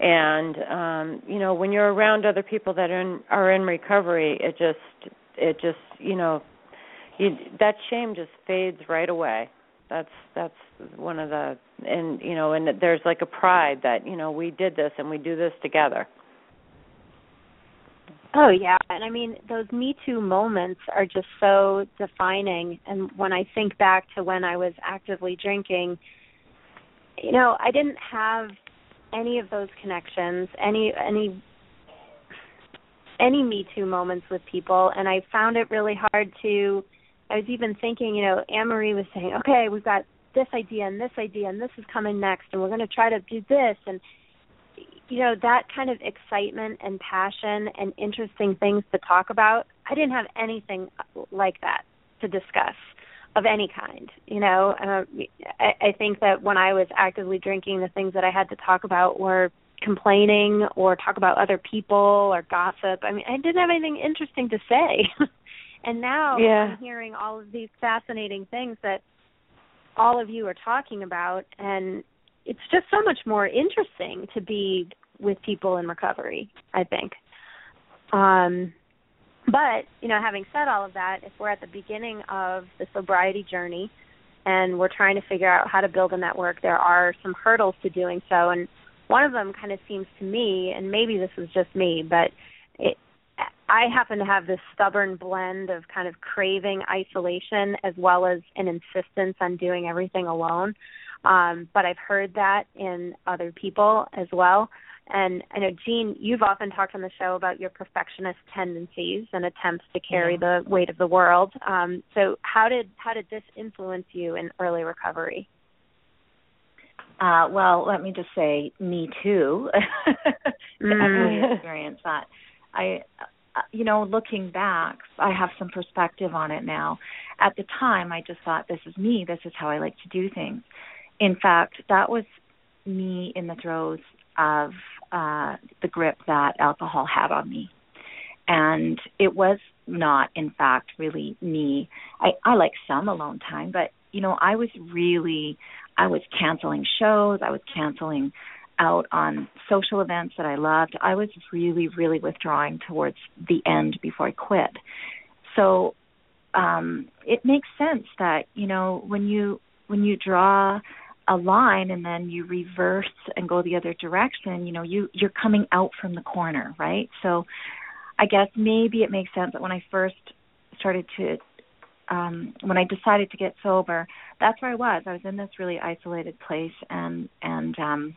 And um you know when you're around other people that are in are in recovery it just it just you know you that shame just fades right away that's that's one of the and you know and there's like a pride that you know we did this and we do this together Oh yeah, and I mean those Me Too moments are just so defining. And when I think back to when I was actively drinking, you know, I didn't have any of those connections, any any any Me Too moments with people, and I found it really hard to. I was even thinking, you know, Anne Marie was saying, okay, we've got this idea and this idea and this is coming next, and we're going to try to do this, and you know that kind of excitement and passion and interesting things to talk about i didn't have anything like that to discuss of any kind you know? Uh, I, I think that when i was actively drinking the things that i had to talk about were complaining or talk about other people or gossip. I mean i didn't have anything interesting to say and now yeah. i'm hearing all of these fascinating things that all of you are talking about and it's just so much more interesting to be with people in recovery, I think. Um but, you know, having said all of that, if we're at the beginning of the sobriety journey and we're trying to figure out how to build a network, there are some hurdles to doing so and one of them kind of seems to me, and maybe this is just me, but it, I happen to have this stubborn blend of kind of craving isolation as well as an insistence on doing everything alone. Um, but I've heard that in other people as well. And I know, Jean, you've often talked on the show about your perfectionist tendencies and attempts to carry the weight of the world. Um, so, how did how did this influence you in early recovery? Uh, well, let me just say, me too. mm. experienced that. I, you know, looking back, I have some perspective on it now. At the time, I just thought, this is me. This is how I like to do things in fact, that was me in the throes of uh, the grip that alcohol had on me. And it was not, in fact, really me. I, I like some alone time, but, you know, I was really, I was canceling shows, I was canceling out on social events that I loved. I was really, really withdrawing towards the end before I quit. So um it makes sense that, you know, when you when you draw a line and then you reverse and go the other direction, you know, you you're coming out from the corner, right? So I guess maybe it makes sense that when I first started to um when I decided to get sober, that's where I was. I was in this really isolated place and and um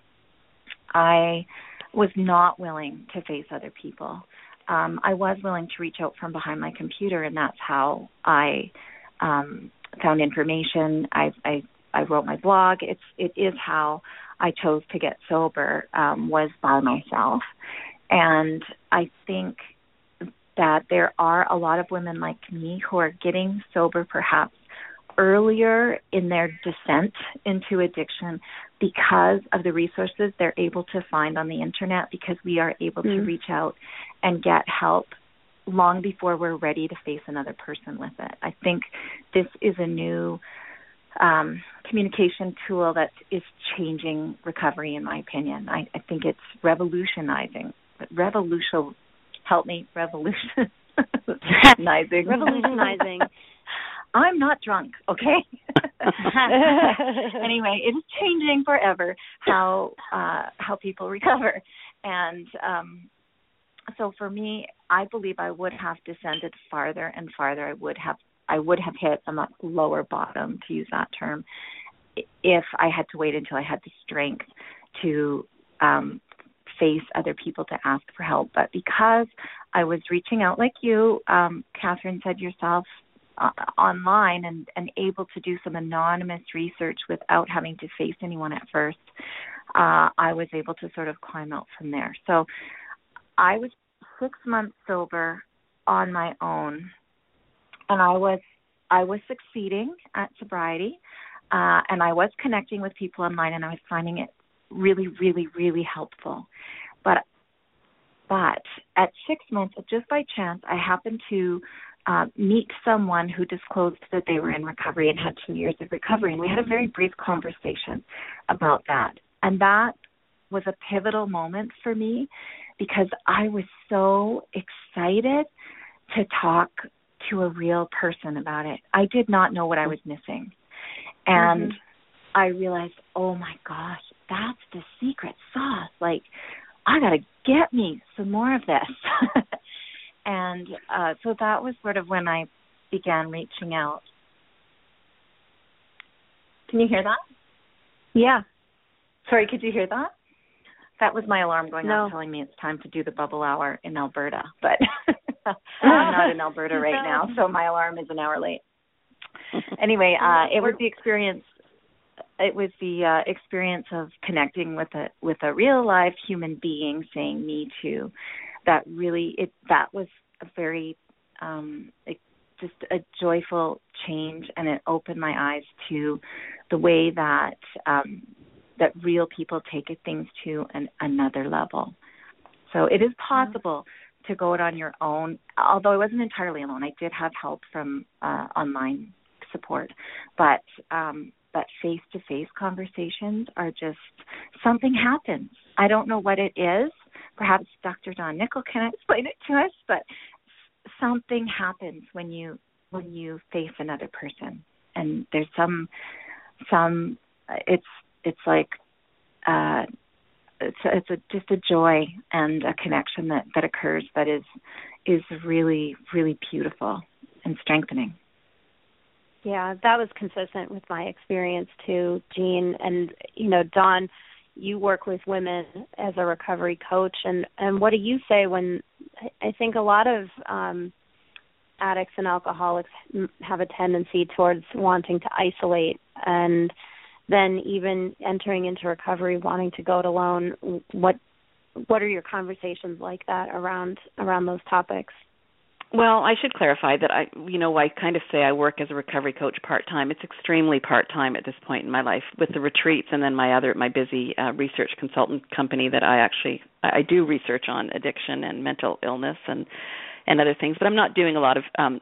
I was not willing to face other people. Um I was willing to reach out from behind my computer and that's how I um found information. I I I wrote my blog. It's it is how I chose to get sober um, was by myself, and I think that there are a lot of women like me who are getting sober perhaps earlier in their descent into addiction because of the resources they're able to find on the internet because we are able mm-hmm. to reach out and get help long before we're ready to face another person with it. I think this is a new um, communication tool that is changing recovery, in my opinion. I, I think it's revolutionizing. Revolution, help me, revolutionizing. revolutionizing. I'm not drunk, okay? anyway, it is changing forever how uh, how people recover, and um, so for me, I believe I would have descended farther and farther. I would have I would have hit a much lower bottom, to use that term, if I had to wait until I had the strength to um, face other people to ask for help. But because I was reaching out like you, um, Catherine said yourself, online and, and able to do some anonymous research without having to face anyone at first, uh, I was able to sort of climb out from there. So I was six months sober on my own and I was I was succeeding at sobriety, uh, and I was connecting with people online, and I was finding it really, really, really helpful. But but at six months, just by chance, I happened to uh, meet someone who disclosed that they were in recovery and had two years of recovery. And we had a very brief conversation about that. And that was a pivotal moment for me because I was so excited to talk to a real person about it. I did not know what I was missing. And mm-hmm. I realized, oh my gosh, that's the secret sauce. Like, I got to get me some more of this. and uh, so that was sort of when I began reaching out. Can you hear that? Yeah. Sorry, could you hear that? That was my alarm going no. off telling me it's time to do the bubble hour in Alberta, but I'm not in Alberta right now, so my alarm is an hour late. anyway, uh it was the experience it was the uh experience of connecting with a with a real live human being saying me too that really it that was a very um it, just a joyful change and it opened my eyes to the way that um that real people take things to an, another level. So it is possible to go it on your own. Although I wasn't entirely alone, I did have help from uh, online support, but um, but face to face conversations are just something happens. I don't know what it is. Perhaps Dr. Dawn Nickel can explain it to us, but something happens when you when you face another person, and there's some some it's it's like uh, it's it's a, just a joy and a connection that that occurs that is is really really beautiful and strengthening. Yeah, that was consistent with my experience too, Jean. And you know, Dawn, you work with women as a recovery coach, and and what do you say when I think a lot of um, addicts and alcoholics have a tendency towards wanting to isolate and then even entering into recovery wanting to go it alone. What what are your conversations like that around around those topics well, I should clarify that I, you know, I kind of say I work as a recovery coach part time. It's extremely part time at this point in my life with the retreats and then my other my busy uh, research consultant company that I actually I do research on addiction and mental illness and and other things. But I'm not doing a lot of um,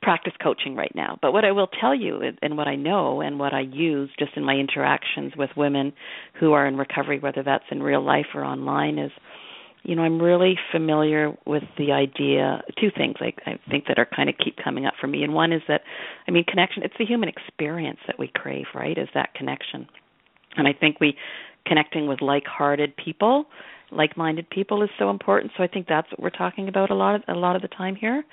practice coaching right now. But what I will tell you and what I know and what I use just in my interactions with women who are in recovery, whether that's in real life or online, is you know, I'm really familiar with the idea two things I, I think that are kind of keep coming up for me. And one is that I mean connection, it's the human experience that we crave, right? Is that connection. And I think we connecting with like hearted people like-minded people is so important. So I think that's what we're talking about a lot of a lot of the time here.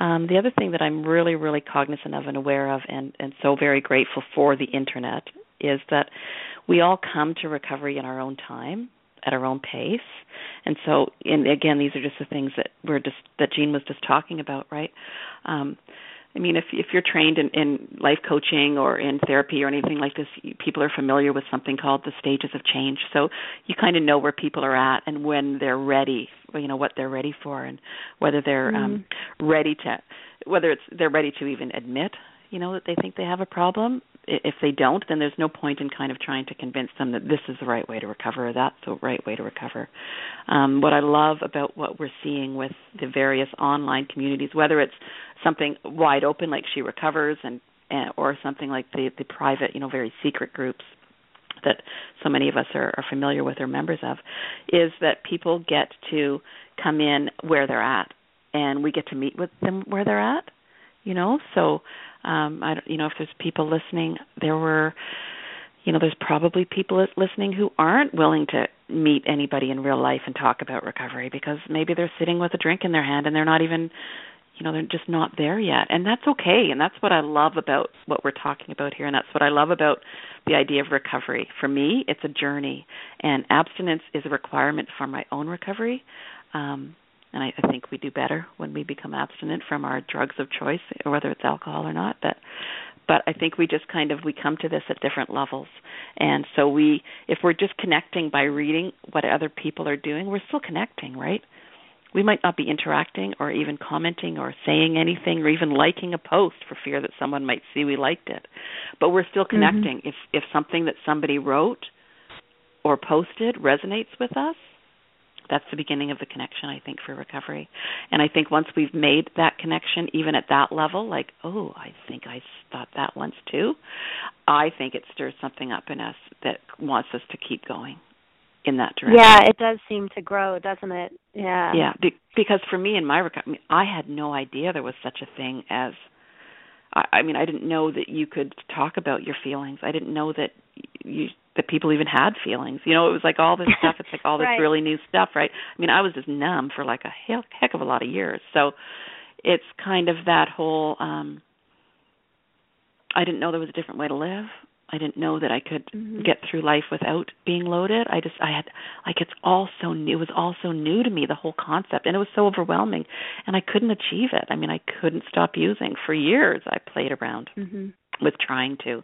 Um, the other thing that I'm really really cognizant of and aware of, and and so very grateful for the internet, is that we all come to recovery in our own time at our own pace. And so, and again, these are just the things that we're just that Jean was just talking about, right? Um, I mean, if if you're trained in, in life coaching or in therapy or anything like this, people are familiar with something called the stages of change. So you kind of know where people are at and when they're ready, you know what they're ready for, and whether they're mm-hmm. um, ready to, whether it's they're ready to even admit, you know, that they think they have a problem, if they don't, then there's no point in kind of trying to convince them that this is the right way to recover or that's the right way to recover. Um, what I love about what we're seeing with the various online communities, whether it's something wide open like She Recovers and, or something like the the private, you know, very secret groups that so many of us are, are familiar with or members of, is that people get to come in where they're at, and we get to meet with them where they're at. You know, so um i don't you know if there's people listening there were you know there's probably people listening who aren't willing to meet anybody in real life and talk about recovery because maybe they're sitting with a drink in their hand and they're not even you know they're just not there yet. And that's okay. And that's what i love about what we're talking about here. And that's what i love about the idea of recovery. For me it's a journey. And abstinence is a requirement for my own recovery. Um and I, I think we do better when we become abstinent from our drugs of choice, whether it's alcohol or not. But but I think we just kind of we come to this at different levels, and so we if we're just connecting by reading what other people are doing, we're still connecting, right? We might not be interacting or even commenting or saying anything or even liking a post for fear that someone might see we liked it. But we're still mm-hmm. connecting. Mm-hmm. If if something that somebody wrote or posted resonates with us, that's the beginning of the connection i think for recovery. And i think once we've made that connection even at that level like oh i think i thought that once too i think it stirs something up in us that wants us to keep going in that direction. Yeah it does seem to grow doesn't it? Yeah. Yeah be- because for me in my recovery i had no idea there was such a thing as I, I mean i didn't know that you could talk about your feelings. I didn't know that you that people even had feelings. You know, it was like all this stuff. It's like all this right. really new stuff, right? I mean, I was just numb for like a heck, heck of a lot of years. So it's kind of that whole. um I didn't know there was a different way to live. I didn't know that I could mm-hmm. get through life without being loaded. I just I had like it's all so new. It was all so new to me the whole concept, and it was so overwhelming, and I couldn't achieve it. I mean, I couldn't stop using for years. I played around mm-hmm. with trying to.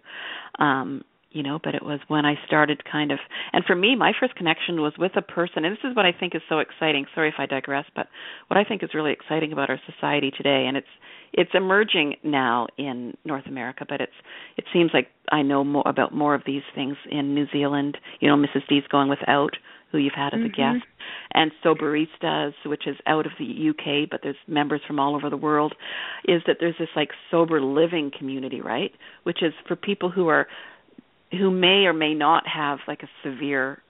Um you know but it was when i started kind of and for me my first connection was with a person and this is what i think is so exciting sorry if i digress but what i think is really exciting about our society today and it's it's emerging now in north america but it's it seems like i know more about more of these things in new zealand you know mrs d's going without who you've had as mm-hmm. a guest and soberistas which is out of the uk but there's members from all over the world is that there's this like sober living community right which is for people who are who may or may not have like a severe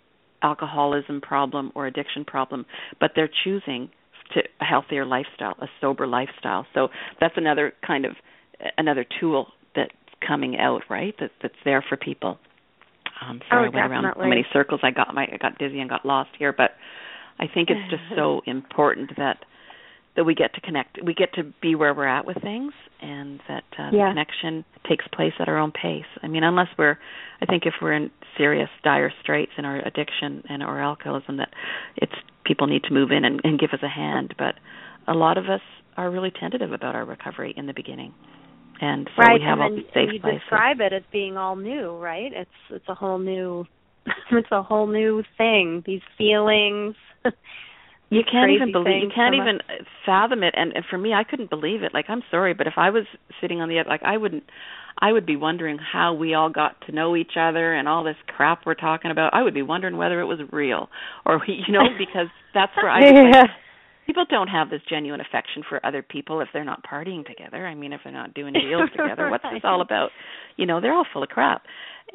alcoholism problem or addiction problem, but they're choosing to a healthier lifestyle, a sober lifestyle. So that's another kind of another tool that's coming out, right? That that's there for people. Um, sorry, oh, I went around so many circles. I got my I got dizzy and got lost here, but I think it's just so important that that we get to connect we get to be where we're at with things and that uh, yeah. the connection takes place at our own pace. I mean unless we're i think if we're in serious dire straits in our addiction and our alcoholism that it's people need to move in and, and give us a hand. But a lot of us are really tentative about our recovery in the beginning. And so right, we have and all these safe you places. describe it as being all new right? It's it's a whole new it's a whole new thing these feelings you can't even believe you can't even up. fathom it. And, and for me I couldn't believe it. Like I'm sorry but if I was sitting on the edge, like I wouldn't I would be wondering how we all got to know each other and all this crap we're talking about. I would be wondering whether it was real or you know because that's where I yeah. like, people don't have this genuine affection for other people if they're not partying together. I mean if they're not doing deals together what's this all about? You know they're all full of crap.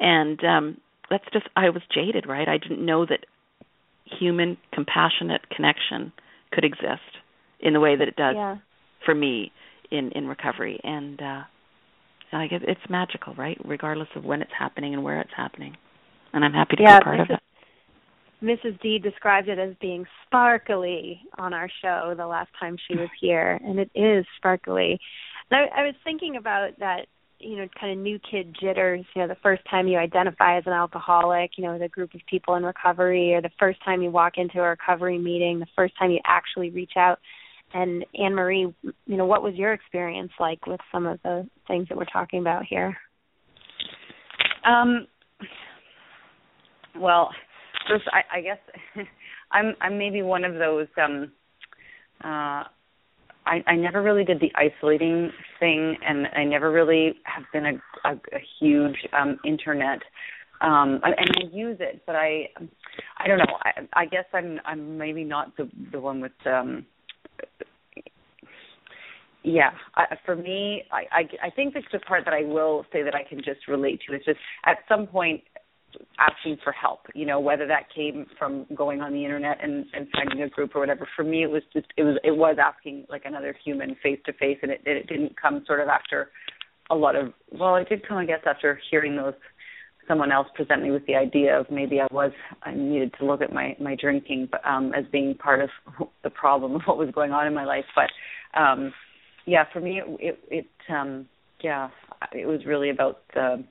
And um that's just I was jaded right? I didn't know that human compassionate connection could exist in the way that it does yeah. for me in in recovery and uh like it, it's magical right regardless of when it's happening and where it's happening and i'm happy to yeah, be part Mrs. of it Mrs. D described it as being sparkly on our show the last time she was here, and it is sparkly. And I, I was thinking about that you know kind of new kid jitters you know the first time you identify as an alcoholic you know with a group of people in recovery or the first time you walk into a recovery meeting the first time you actually reach out. And anne marie you know what was your experience like with some of the things that we're talking about here? Um well first i i guess i'm i'm maybe one of those um uh I, I never really did the isolating thing, and I never really have been a, a, a huge um, internet. Um, and I use it, but I, I don't know. I, I guess I'm, I'm maybe not the the one with. um yeah, I, for me, I, I I think that's the part that I will say that I can just relate to is just at some point asking for help. You know whether that came from going on the internet and and finding a group or whatever. For me it was just it was it was asking like another human face to face and it it didn't come sort of after a lot of well it did come i guess after hearing those someone else present me with the idea of maybe i was i needed to look at my my drinking but um as being part of the problem of what was going on in my life. But um yeah for me it it, it um yeah it was really about the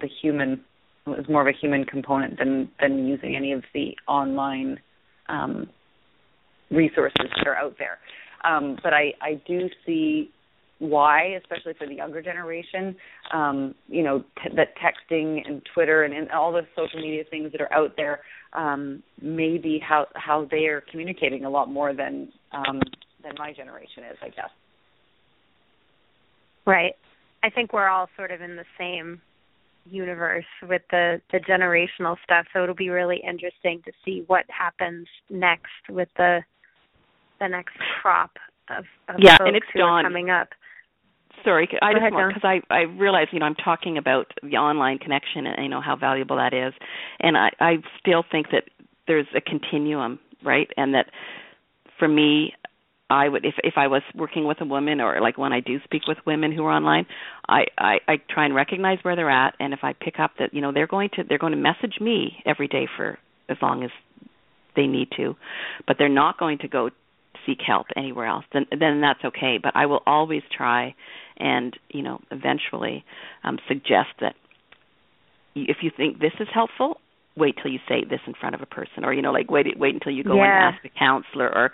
the human was more of a human component than than using any of the online um, resources that are out there. Um, but I I do see why, especially for the younger generation, um, you know, t- that texting and Twitter and, and all the social media things that are out there um, may be how how they are communicating a lot more than um, than my generation is, I guess. Right. I think we're all sort of in the same universe with the the generational stuff. So it'll be really interesting to see what happens next with the the next crop of, of yeah, and it's Dawn. coming up. Sorry, I Go just because I I realize you know I'm talking about the online connection and you know how valuable that is, and I I still think that there's a continuum, right? And that for me, I would if if I was working with a woman or like when I do speak with women who are online, I I, I try and recognize where they're at, and if I pick up that you know they're going to they're going to message me every day for as long as they need to, but they're not going to go seek help anywhere else, then then that's okay. But I will always try and you know eventually um, suggest that if you think this is helpful, wait till you say this in front of a person, or you know like wait wait until you go Yeah. and ask a counselor, or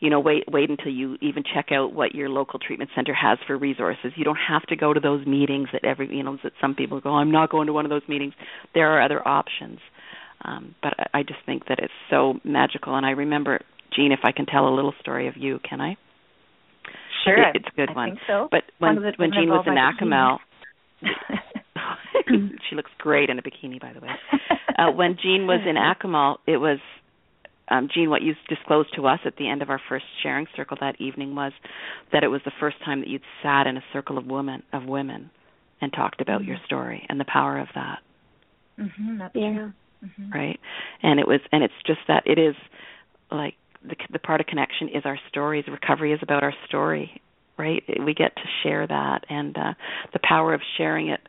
you know wait wait until you even check out what your local treatment center has for resources. You don't have to go to those meetings that every you know that some people go I'm not going to one of those meetings. There are other options. Um, but I, I just think that it's so magical, and I remember Jean, if I can tell a little story of you, can I? Sure. It- it's a good I one. think so. But when when Jean was in Akumal, she looks great in a bikini, by the way. Uh, when Jean was in Akumal, it was um, Jean. What you disclosed to us at the end of our first sharing circle that evening was that it was the first time that you'd sat in a circle of women of women and talked about your story and the power of that, hmm that's Yeah. true. hmm right? And it was, and it's just that it is like the the part of connection is our stories. Recovery is about our story, right? We get to share that, and uh, the power of sharing it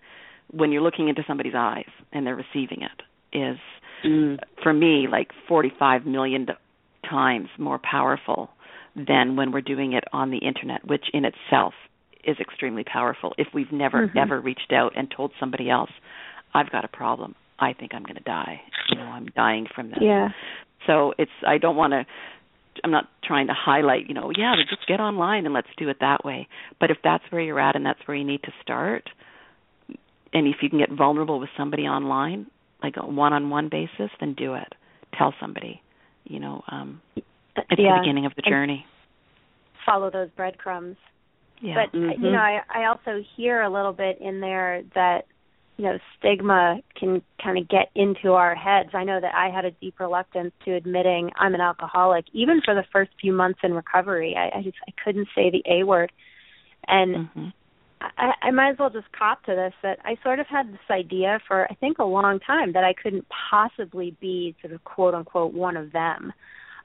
when you're looking into somebody's eyes and they're receiving it is, for me, like 45 million times more powerful than when we're doing it on the internet, which in itself is extremely powerful. If we've never Mhm. ever reached out and told somebody else, I've got a problem. I think I'm going to die. You know, I'm dying from this. Yeah. So it's I don't want to I'm not trying to highlight, you know, yeah, just get online and let's do it that way. But if that's where you're at and that's where you need to start, and if you can get vulnerable with somebody online, like a one-on-one basis, then do it. Tell somebody, you know, um it's yeah. the beginning of the And journey. Follow those breadcrumbs. Yeah. But uh, you know, I I also hear a little bit in there that you know stigma can kind of get into our heads. I know that I had a deep reluctance to admitting I'm an alcoholic, even for the first few months in recovery. I, I just I couldn't say the A word, and Mhm. I, I might as well just cop to this that I sort of had this idea for I think a long time that I couldn't possibly be sort of quote unquote one of them.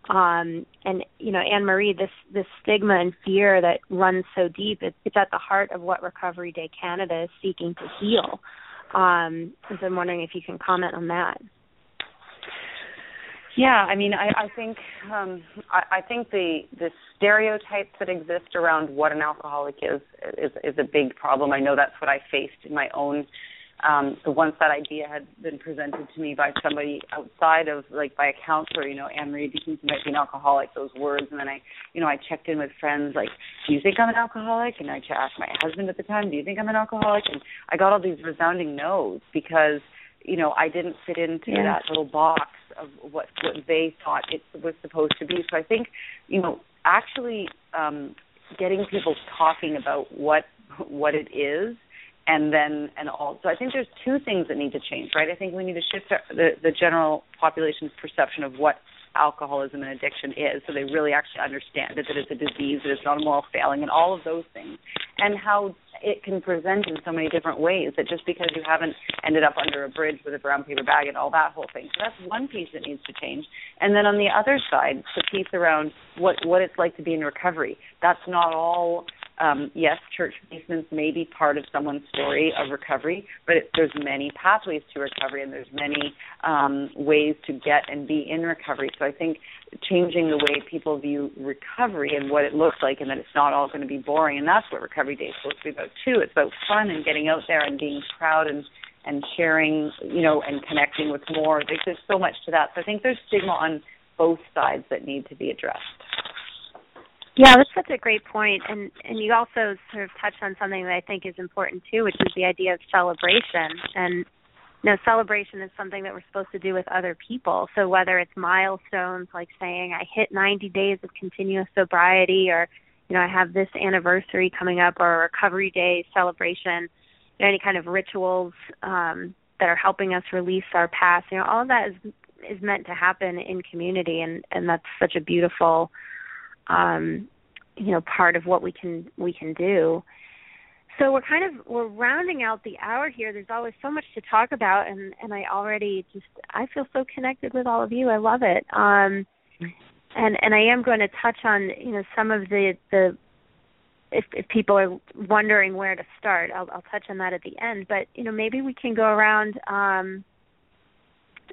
Um, and you know, Anne Marie, this this stigma and fear that runs so deep, it, it's at the heart of what Recovery Day Canada is seeking to heal. Um, so I'm wondering if you can comment on that. Yeah, I mean, I, I think um, I, I think the the stereotypes that exist around what an alcoholic is is is a big problem. I know that's what I faced in my own. Um, once that idea had been presented to me by somebody outside of like by a counselor, you know, Anne Marie, you might be an alcoholic? Those words, and then I, you know, I checked in with friends like, do you think I'm an alcoholic? And I asked my husband at the time, do you think I'm an alcoholic? And I got all these resounding no's because you know I didn't fit into Yeah. that little box of what what they thought it was supposed to be. So I think you know actually um, getting people talking about what what it is and then and all so I think there's two things that need to change, right? I think we need to shift the the general population's perception of what alcoholism and addiction is so they really actually understand it that it's a disease that it's not a moral failing and all of those things and how it can present in so many different ways that just because you haven't ended up under a bridge with a brown paper bag and all that whole thing. So that's one piece that needs to change. And then on the other side, the piece around what what it's like to be in recovery. That's not all um, yes, church basements may be part of someone's story of recovery, but it, there's many pathways to recovery, and there's many um, ways to get and be in recovery. So I think changing the way people view recovery and what it looks like, and that it's not all going to be boring, and that's what Recovery Day is supposed to be about too. It's about fun and getting out there and being proud and and sharing, you know, and connecting with more. There's, there's so much to that. So I think there's stigma on both sides that need to be addressed. Yeah, that's such a great point, and and you also sort of touched on something that I think is important too, which is the idea of celebration. And you know, celebration is something that we're supposed to do with other people. So whether it's milestones like saying I hit 90 days of continuous sobriety, or you know I have this anniversary coming up, or a recovery day celebration, you know, any kind of rituals um, that are helping us release our past. You know, all of that is is meant to happen in community, and and that's such a beautiful, um, you know, part of what we can we can do. So we're kind of we're rounding out the hour here. There's always so much to talk about, and and I already just I feel so connected with all of you. I love it. Um, and and I am going to touch on you know some of the the if if people are wondering where to start, I'll I'll touch on that at the end. But you know maybe we can go around um,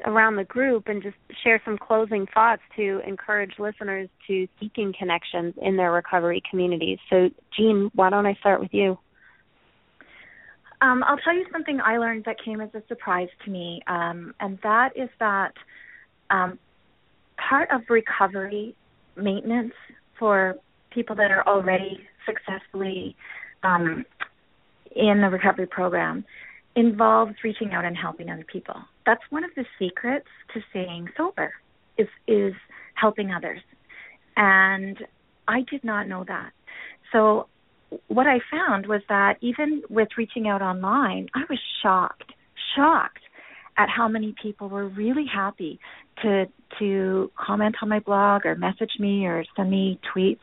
around the group and just share some closing thoughts to encourage listeners to seeking connections in their recovery communities. So Jean, why don't I start with you? Um, I'll tell you something I learned that came as a surprise to me, um, and that is that um, part of recovery maintenance for people that are already successfully um, in the recovery program involves reaching out and helping other people. That's one of the secrets to staying sober is is helping others. And I did not know that. So what I found was that even with reaching out online, I was shocked, shocked at how many people were really happy to to comment on my blog or message me or send me tweets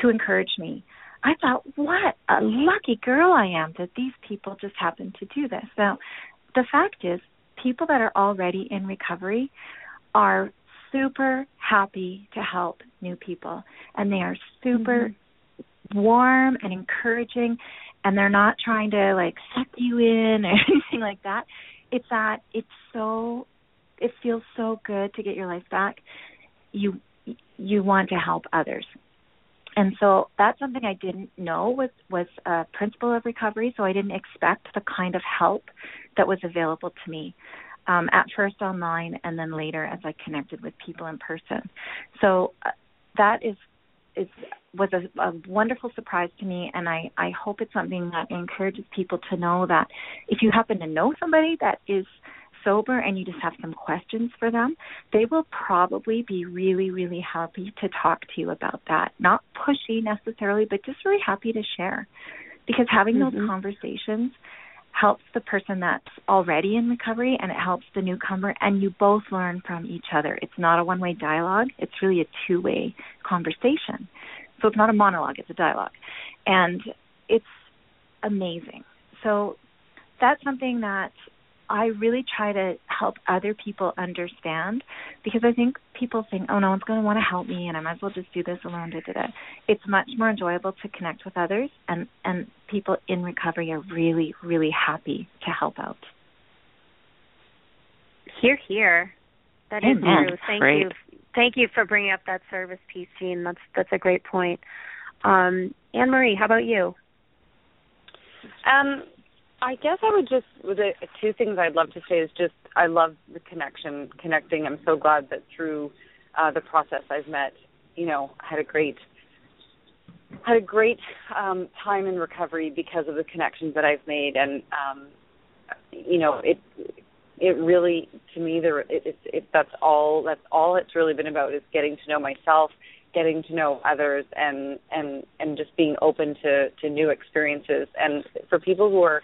to encourage me. I thought, what a lucky girl I am that these people just happen to do this. Now, the fact is, people that are already in recovery are super happy to help new people, and they are super mm-hmm. warm and encouraging, and they're not trying to like suck you in or anything like that. It's that it's so it feels so good to get your life back. You you want to help others. And so that's something I didn't know was was a principle of recovery. So I didn't expect the kind of help that was available to me. Um, at first online, and then later as I connected with people in person. So uh, that is is was a, a wonderful surprise to me, and I I hope it's something that encourages people to know that if you happen to know somebody that is sober and you just have some questions for them, they will probably be really, really happy to talk to you about that. Not pushy necessarily, but just really happy to share. Because having mm-hmm. those conversations helps the person that's already in recovery and it helps the newcomer and you both learn from each other. It's not a one way dialogue, it's really a two way conversation. So it's not a monologue, it's a dialogue. And it's amazing. So that's something that I really try to help other people understand because I think people think, oh, no one's going to want to help me, and I might as well just do this alone. Da, da, da. It's much more enjoyable to connect with others, and and people in recovery are really, really happy to help out. Here, here. That is Amen. true. Thank Great. you. Thank you for bringing up that service piece, Jean. That's that's a great point. Um, Anne Marie, how about you? Um, I guess I would just the two things I'd love to say is just I love the connection, connecting. I'm so glad that through uh, the process I've met, you know, had a great had a great um, time in recovery because of the connections that I've made, and um, you know, it it really to me there it, it, it that's all that's all it's really been about is getting to know myself getting to know others and and and just being open to to new experiences and for people who are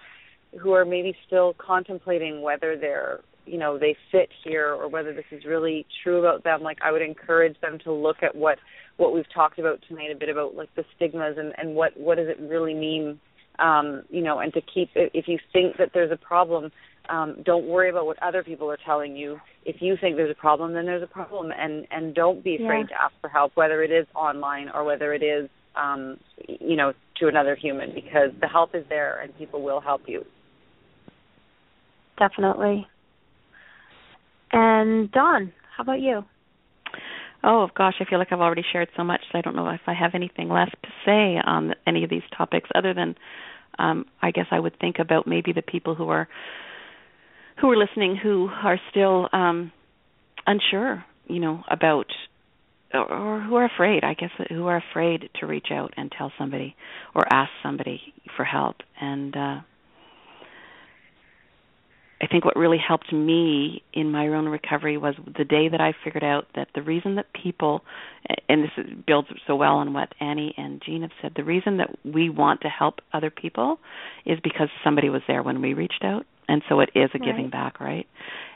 who are maybe still contemplating whether they're you know they fit here or whether this is really true about them like i would encourage them to look at what what we've talked about tonight a bit about like the stigmas and and what what does it really mean um you know and to keep if you think that there's a problem um don't worry about what other people are telling you if you think there's a problem then there's a problem and and don't be afraid Yeah. to ask for help whether it is online or whether it is um you know to another human because the help is there and people will help you Definitely. And Dawn, how about you? Oh gosh, I feel like I've already shared so much. I don't know if I have anything left to say on any of these topics, other than um, I guess I would think about maybe the people who are who are listening who are still um, unsure, you know, about or, or who are afraid. I guess who are afraid to reach out and tell somebody or ask somebody for help. And uh, I think what really helped me in my own recovery was the day that I figured out that the reason that people, and this builds so well on what Annie and Jean have said, the reason that we want to help other people is because somebody was there when we reached out, and so it is a giving right. back, right?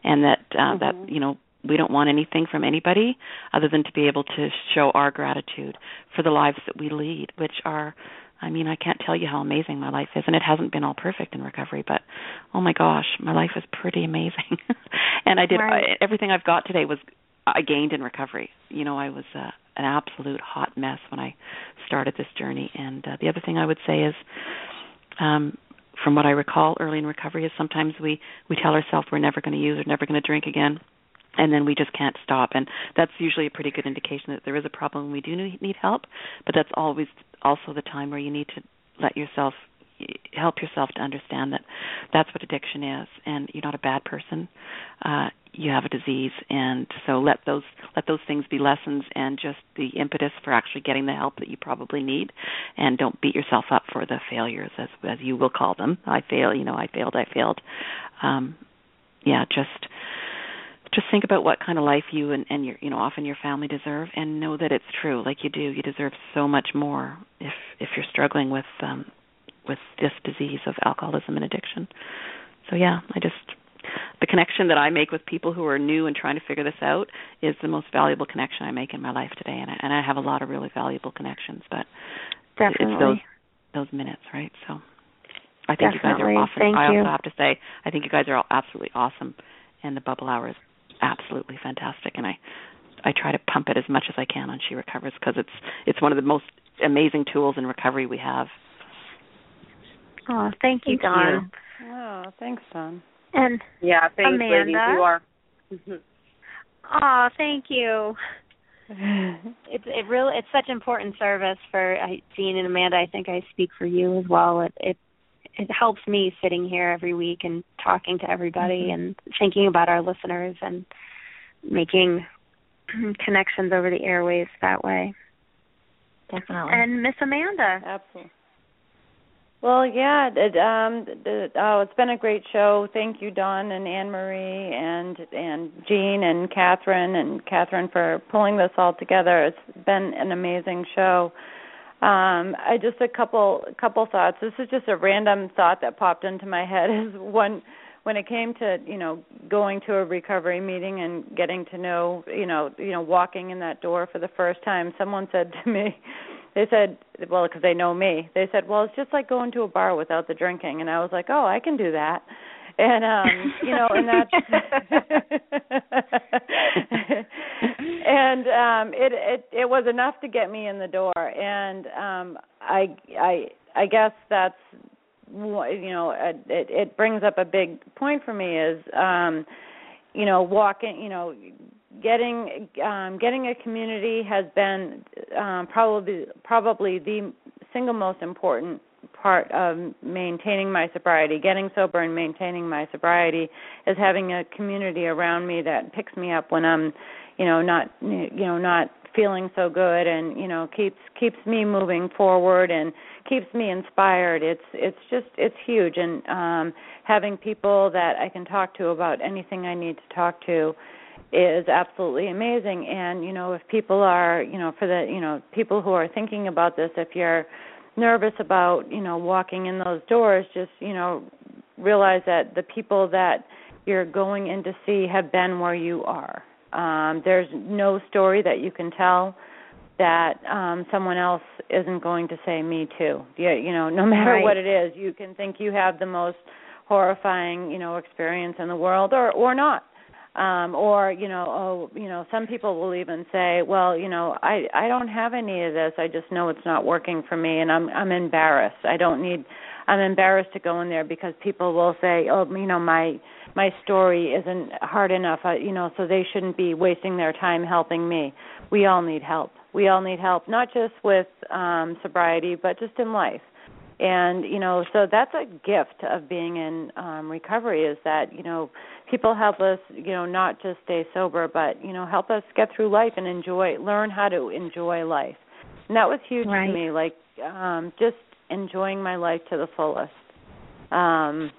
And that uh, mm-hmm. that you know we don't want anything from anybody other than to be able to show our gratitude for the lives that we lead, which are I mean, I can't tell you how amazing my life is, and it hasn't been all perfect in recovery, but oh my gosh, my life is pretty amazing. and I did right. I, everything I've got today was I gained in recovery. You know, I was uh, an absolute hot mess when I started this journey. And uh, the other thing I would say is, um, from what I recall early in recovery, is sometimes we we tell ourselves we're never going to use or never going to drink again and then we just can't stop and that's usually a pretty good indication that there is a problem and we do need help but that's always also the time where you need to let yourself help yourself to understand that that's what addiction is and you're not a bad person. Uh you have a disease and so let those let those things be lessons and just the impetus for actually getting the help that you probably need and don't beat yourself up for the failures as as you will call them. I fail you know i failed i failed. Um yeah just just think about what kind of life you and, and your you know often your family deserve and know that it's true like you do you deserve so much more if if you're struggling with um with this disease of alcoholism and addiction so yeah i just the connection that i make with people who are new and trying to figure this out is the most valuable connection i make in my life today and i, and I have a lot of really valuable connections but Definitely. it's those those minutes right so I think Definitely. you guys are awesome. Thank I you. also have to say, I think you guys are all absolutely awesome, and the bubble hour is absolutely fantastic. And I, I try to pump it as much as I can on She Recovers because it's it's one of the most amazing tools in recovery we have. Oh, thank you, Thank Dawn. Oh, thanks, Dawn. And Yeah, thanks, Amanda? ladies. You are. oh, thank you. It's it really it's such important service for uh, Jean and Amanda. I think I speak for you as well. It it it helps me sitting here every week and talking to everybody and thinking about our listeners and making connections over the airways that way. Definitely. And Miss Amanda. Absolutely. Well, yeah, it, um, the, oh, it's been a great show. Thank you, Dawn and Anne Marie and and Jean and Catherine and Catherine for pulling this all together. It's been an amazing show. Um, I just a couple couple thoughts. This is just a random thought that popped into my head. Is one when it came to you know going to a recovery meeting and getting to know you know you know walking in that door for the first time. Someone said to me, they said, well, because they know me, they said, well, it's just like going to a bar without the drinking, and I was like, oh, I can do that and um you know and that's and um it it it was enough to get me in the door. And um i i i guess that's you know it it brings up a big point for me is um you know walking you know getting um getting a community has been um probably probably the single most important part of maintaining my sobriety, getting sober and maintaining my sobriety is having a community around me that picks me up when I'm, you know, not you know, not feeling so good and, you know, keeps keeps me moving forward and keeps me inspired. It's it's just it's huge and um having people that I can talk to about anything I need to talk to is absolutely amazing and you know if people are you know for the you know people who are thinking about this if you're nervous about you know walking in those doors just you know realize that the people that you're going in to see have been where you are. Um there's no story that you can tell that um someone else isn't going to say me too. You, you know no matter Right. what it is you can think you have the most horrifying you know experience in the world or or not um or you know oh you know some people will even say well you know i i don't have any of this. I just know it's not working for me and i'm i'm embarrassed. I don't need i'm embarrassed to go in there because people will say oh you know my my story isn't hard enough. You know so they shouldn't be wasting their time helping me. We all need help. We all need help not just with um sobriety but just in life. And you know so that's a gift of being in um recovery is that you know people help us you know not just stay sober but you know help us get through life and enjoy learn how to enjoy life and that was huge Right. to me like um just enjoying my life to the fullest um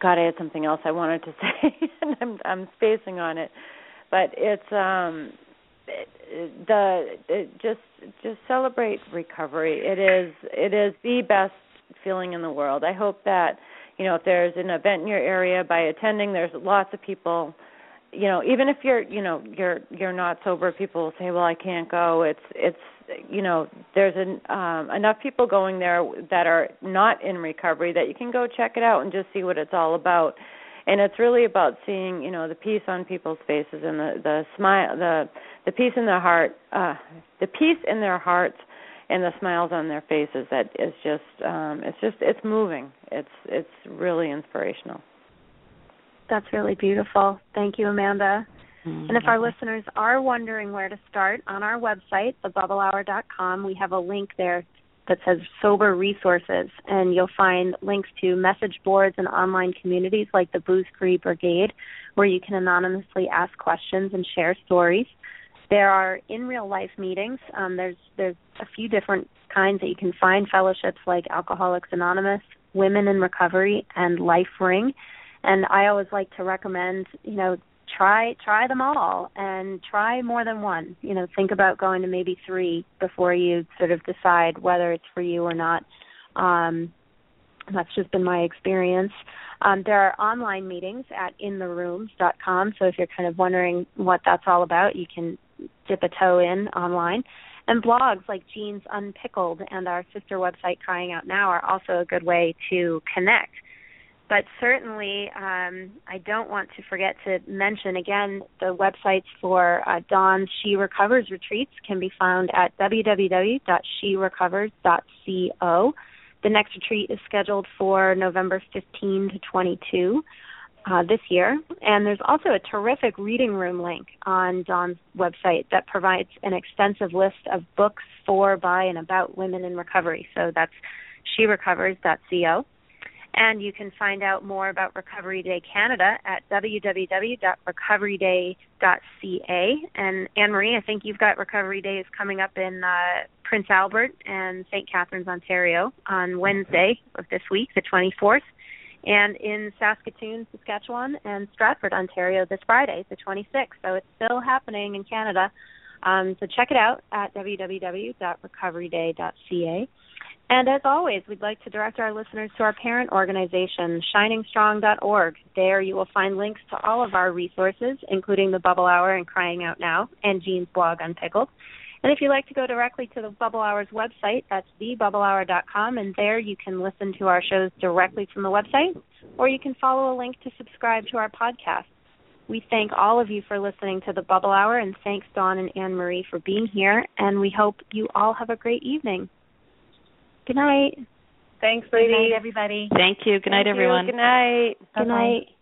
God, I had something else I wanted to say, and I'm I'm spacing on it. But it's um the it just just celebrate recovery. It is it is the best feeling in the world. I hope that you know if there's an event in your area by attending, there's lots of people. You know, even if you're you know you're you're not sober, people will say, "Well, I can't go." It's it's you know there's an, um, enough people going there that are not in recovery that you can go check it out and just see what it's all about and it's really about seeing you know the peace on people's faces and the the smile the the peace in their heart uh the peace in their hearts and the smiles on their faces that is just um it's just it's moving. It's it's really inspirational. That's really beautiful. Thank you amanda. Mm-hmm. and if our listeners are wondering where to start on our website thebubblehour.com we have a link there that says sober resources and you'll find links to message boards and online communities like the booze free brigade where you can anonymously ask questions and share stories there are in real life meetings um, there's there's a few different kinds that you can find fellowships like alcoholics anonymous women in recovery and life ring. And i always like to recommend you know try try them all and try more than one. You know think about going to maybe three before you sort of decide whether it's for you or not. Um that's just been my experience. Um, there are online meetings at intherooms.com so if you're kind of wondering what that's all about you can dip a toe in online. And blogs like Jeans Unpickled and our sister website Crying Out Now are also a good way to connect. But certainly um, I don't want to forget to mention again the websites for uh, Dawn's She Recovers retreats can be found at www.sherecovers.co. The next retreat is scheduled for November 15 to 22 uh, this year, and there's also a terrific reading room link on Dawn's website that provides an extensive list of books for, by, and about women in recovery. So that's sherecovers.co. And you can find out more about Recovery Day Canada at www.recoveryday.ca. And Anne Marie, I think you've got Recovery Days coming up in uh, Prince Albert and St. Catharines, Ontario on Wednesday of this week, the 24th, and in Saskatoon, Saskatchewan, and Stratford, Ontario this Friday, the 26th. So it's still happening in Canada. Um, so check it out at www.recoveryday.ca. And as always, we'd like to direct our listeners to our parent organization, shiningstrong.org. There you will find links to all of our resources, including the Bubble Hour and Crying Out Now, and Jean's blog Unpickled. And if you'd like to go directly to the Bubble Hour's website, that's thebubblehour.com, and there you can listen to our shows directly from the website, or you can follow a link to subscribe to our podcast. We thank all of you for listening to the Bubble Hour, and thanks Dawn and Anne Marie for being here, and we hope you all have a great evening. Good night. Thanks, ladies. Good night, everybody. Thank you. Good night, Thank everyone. You. Good night. Good night.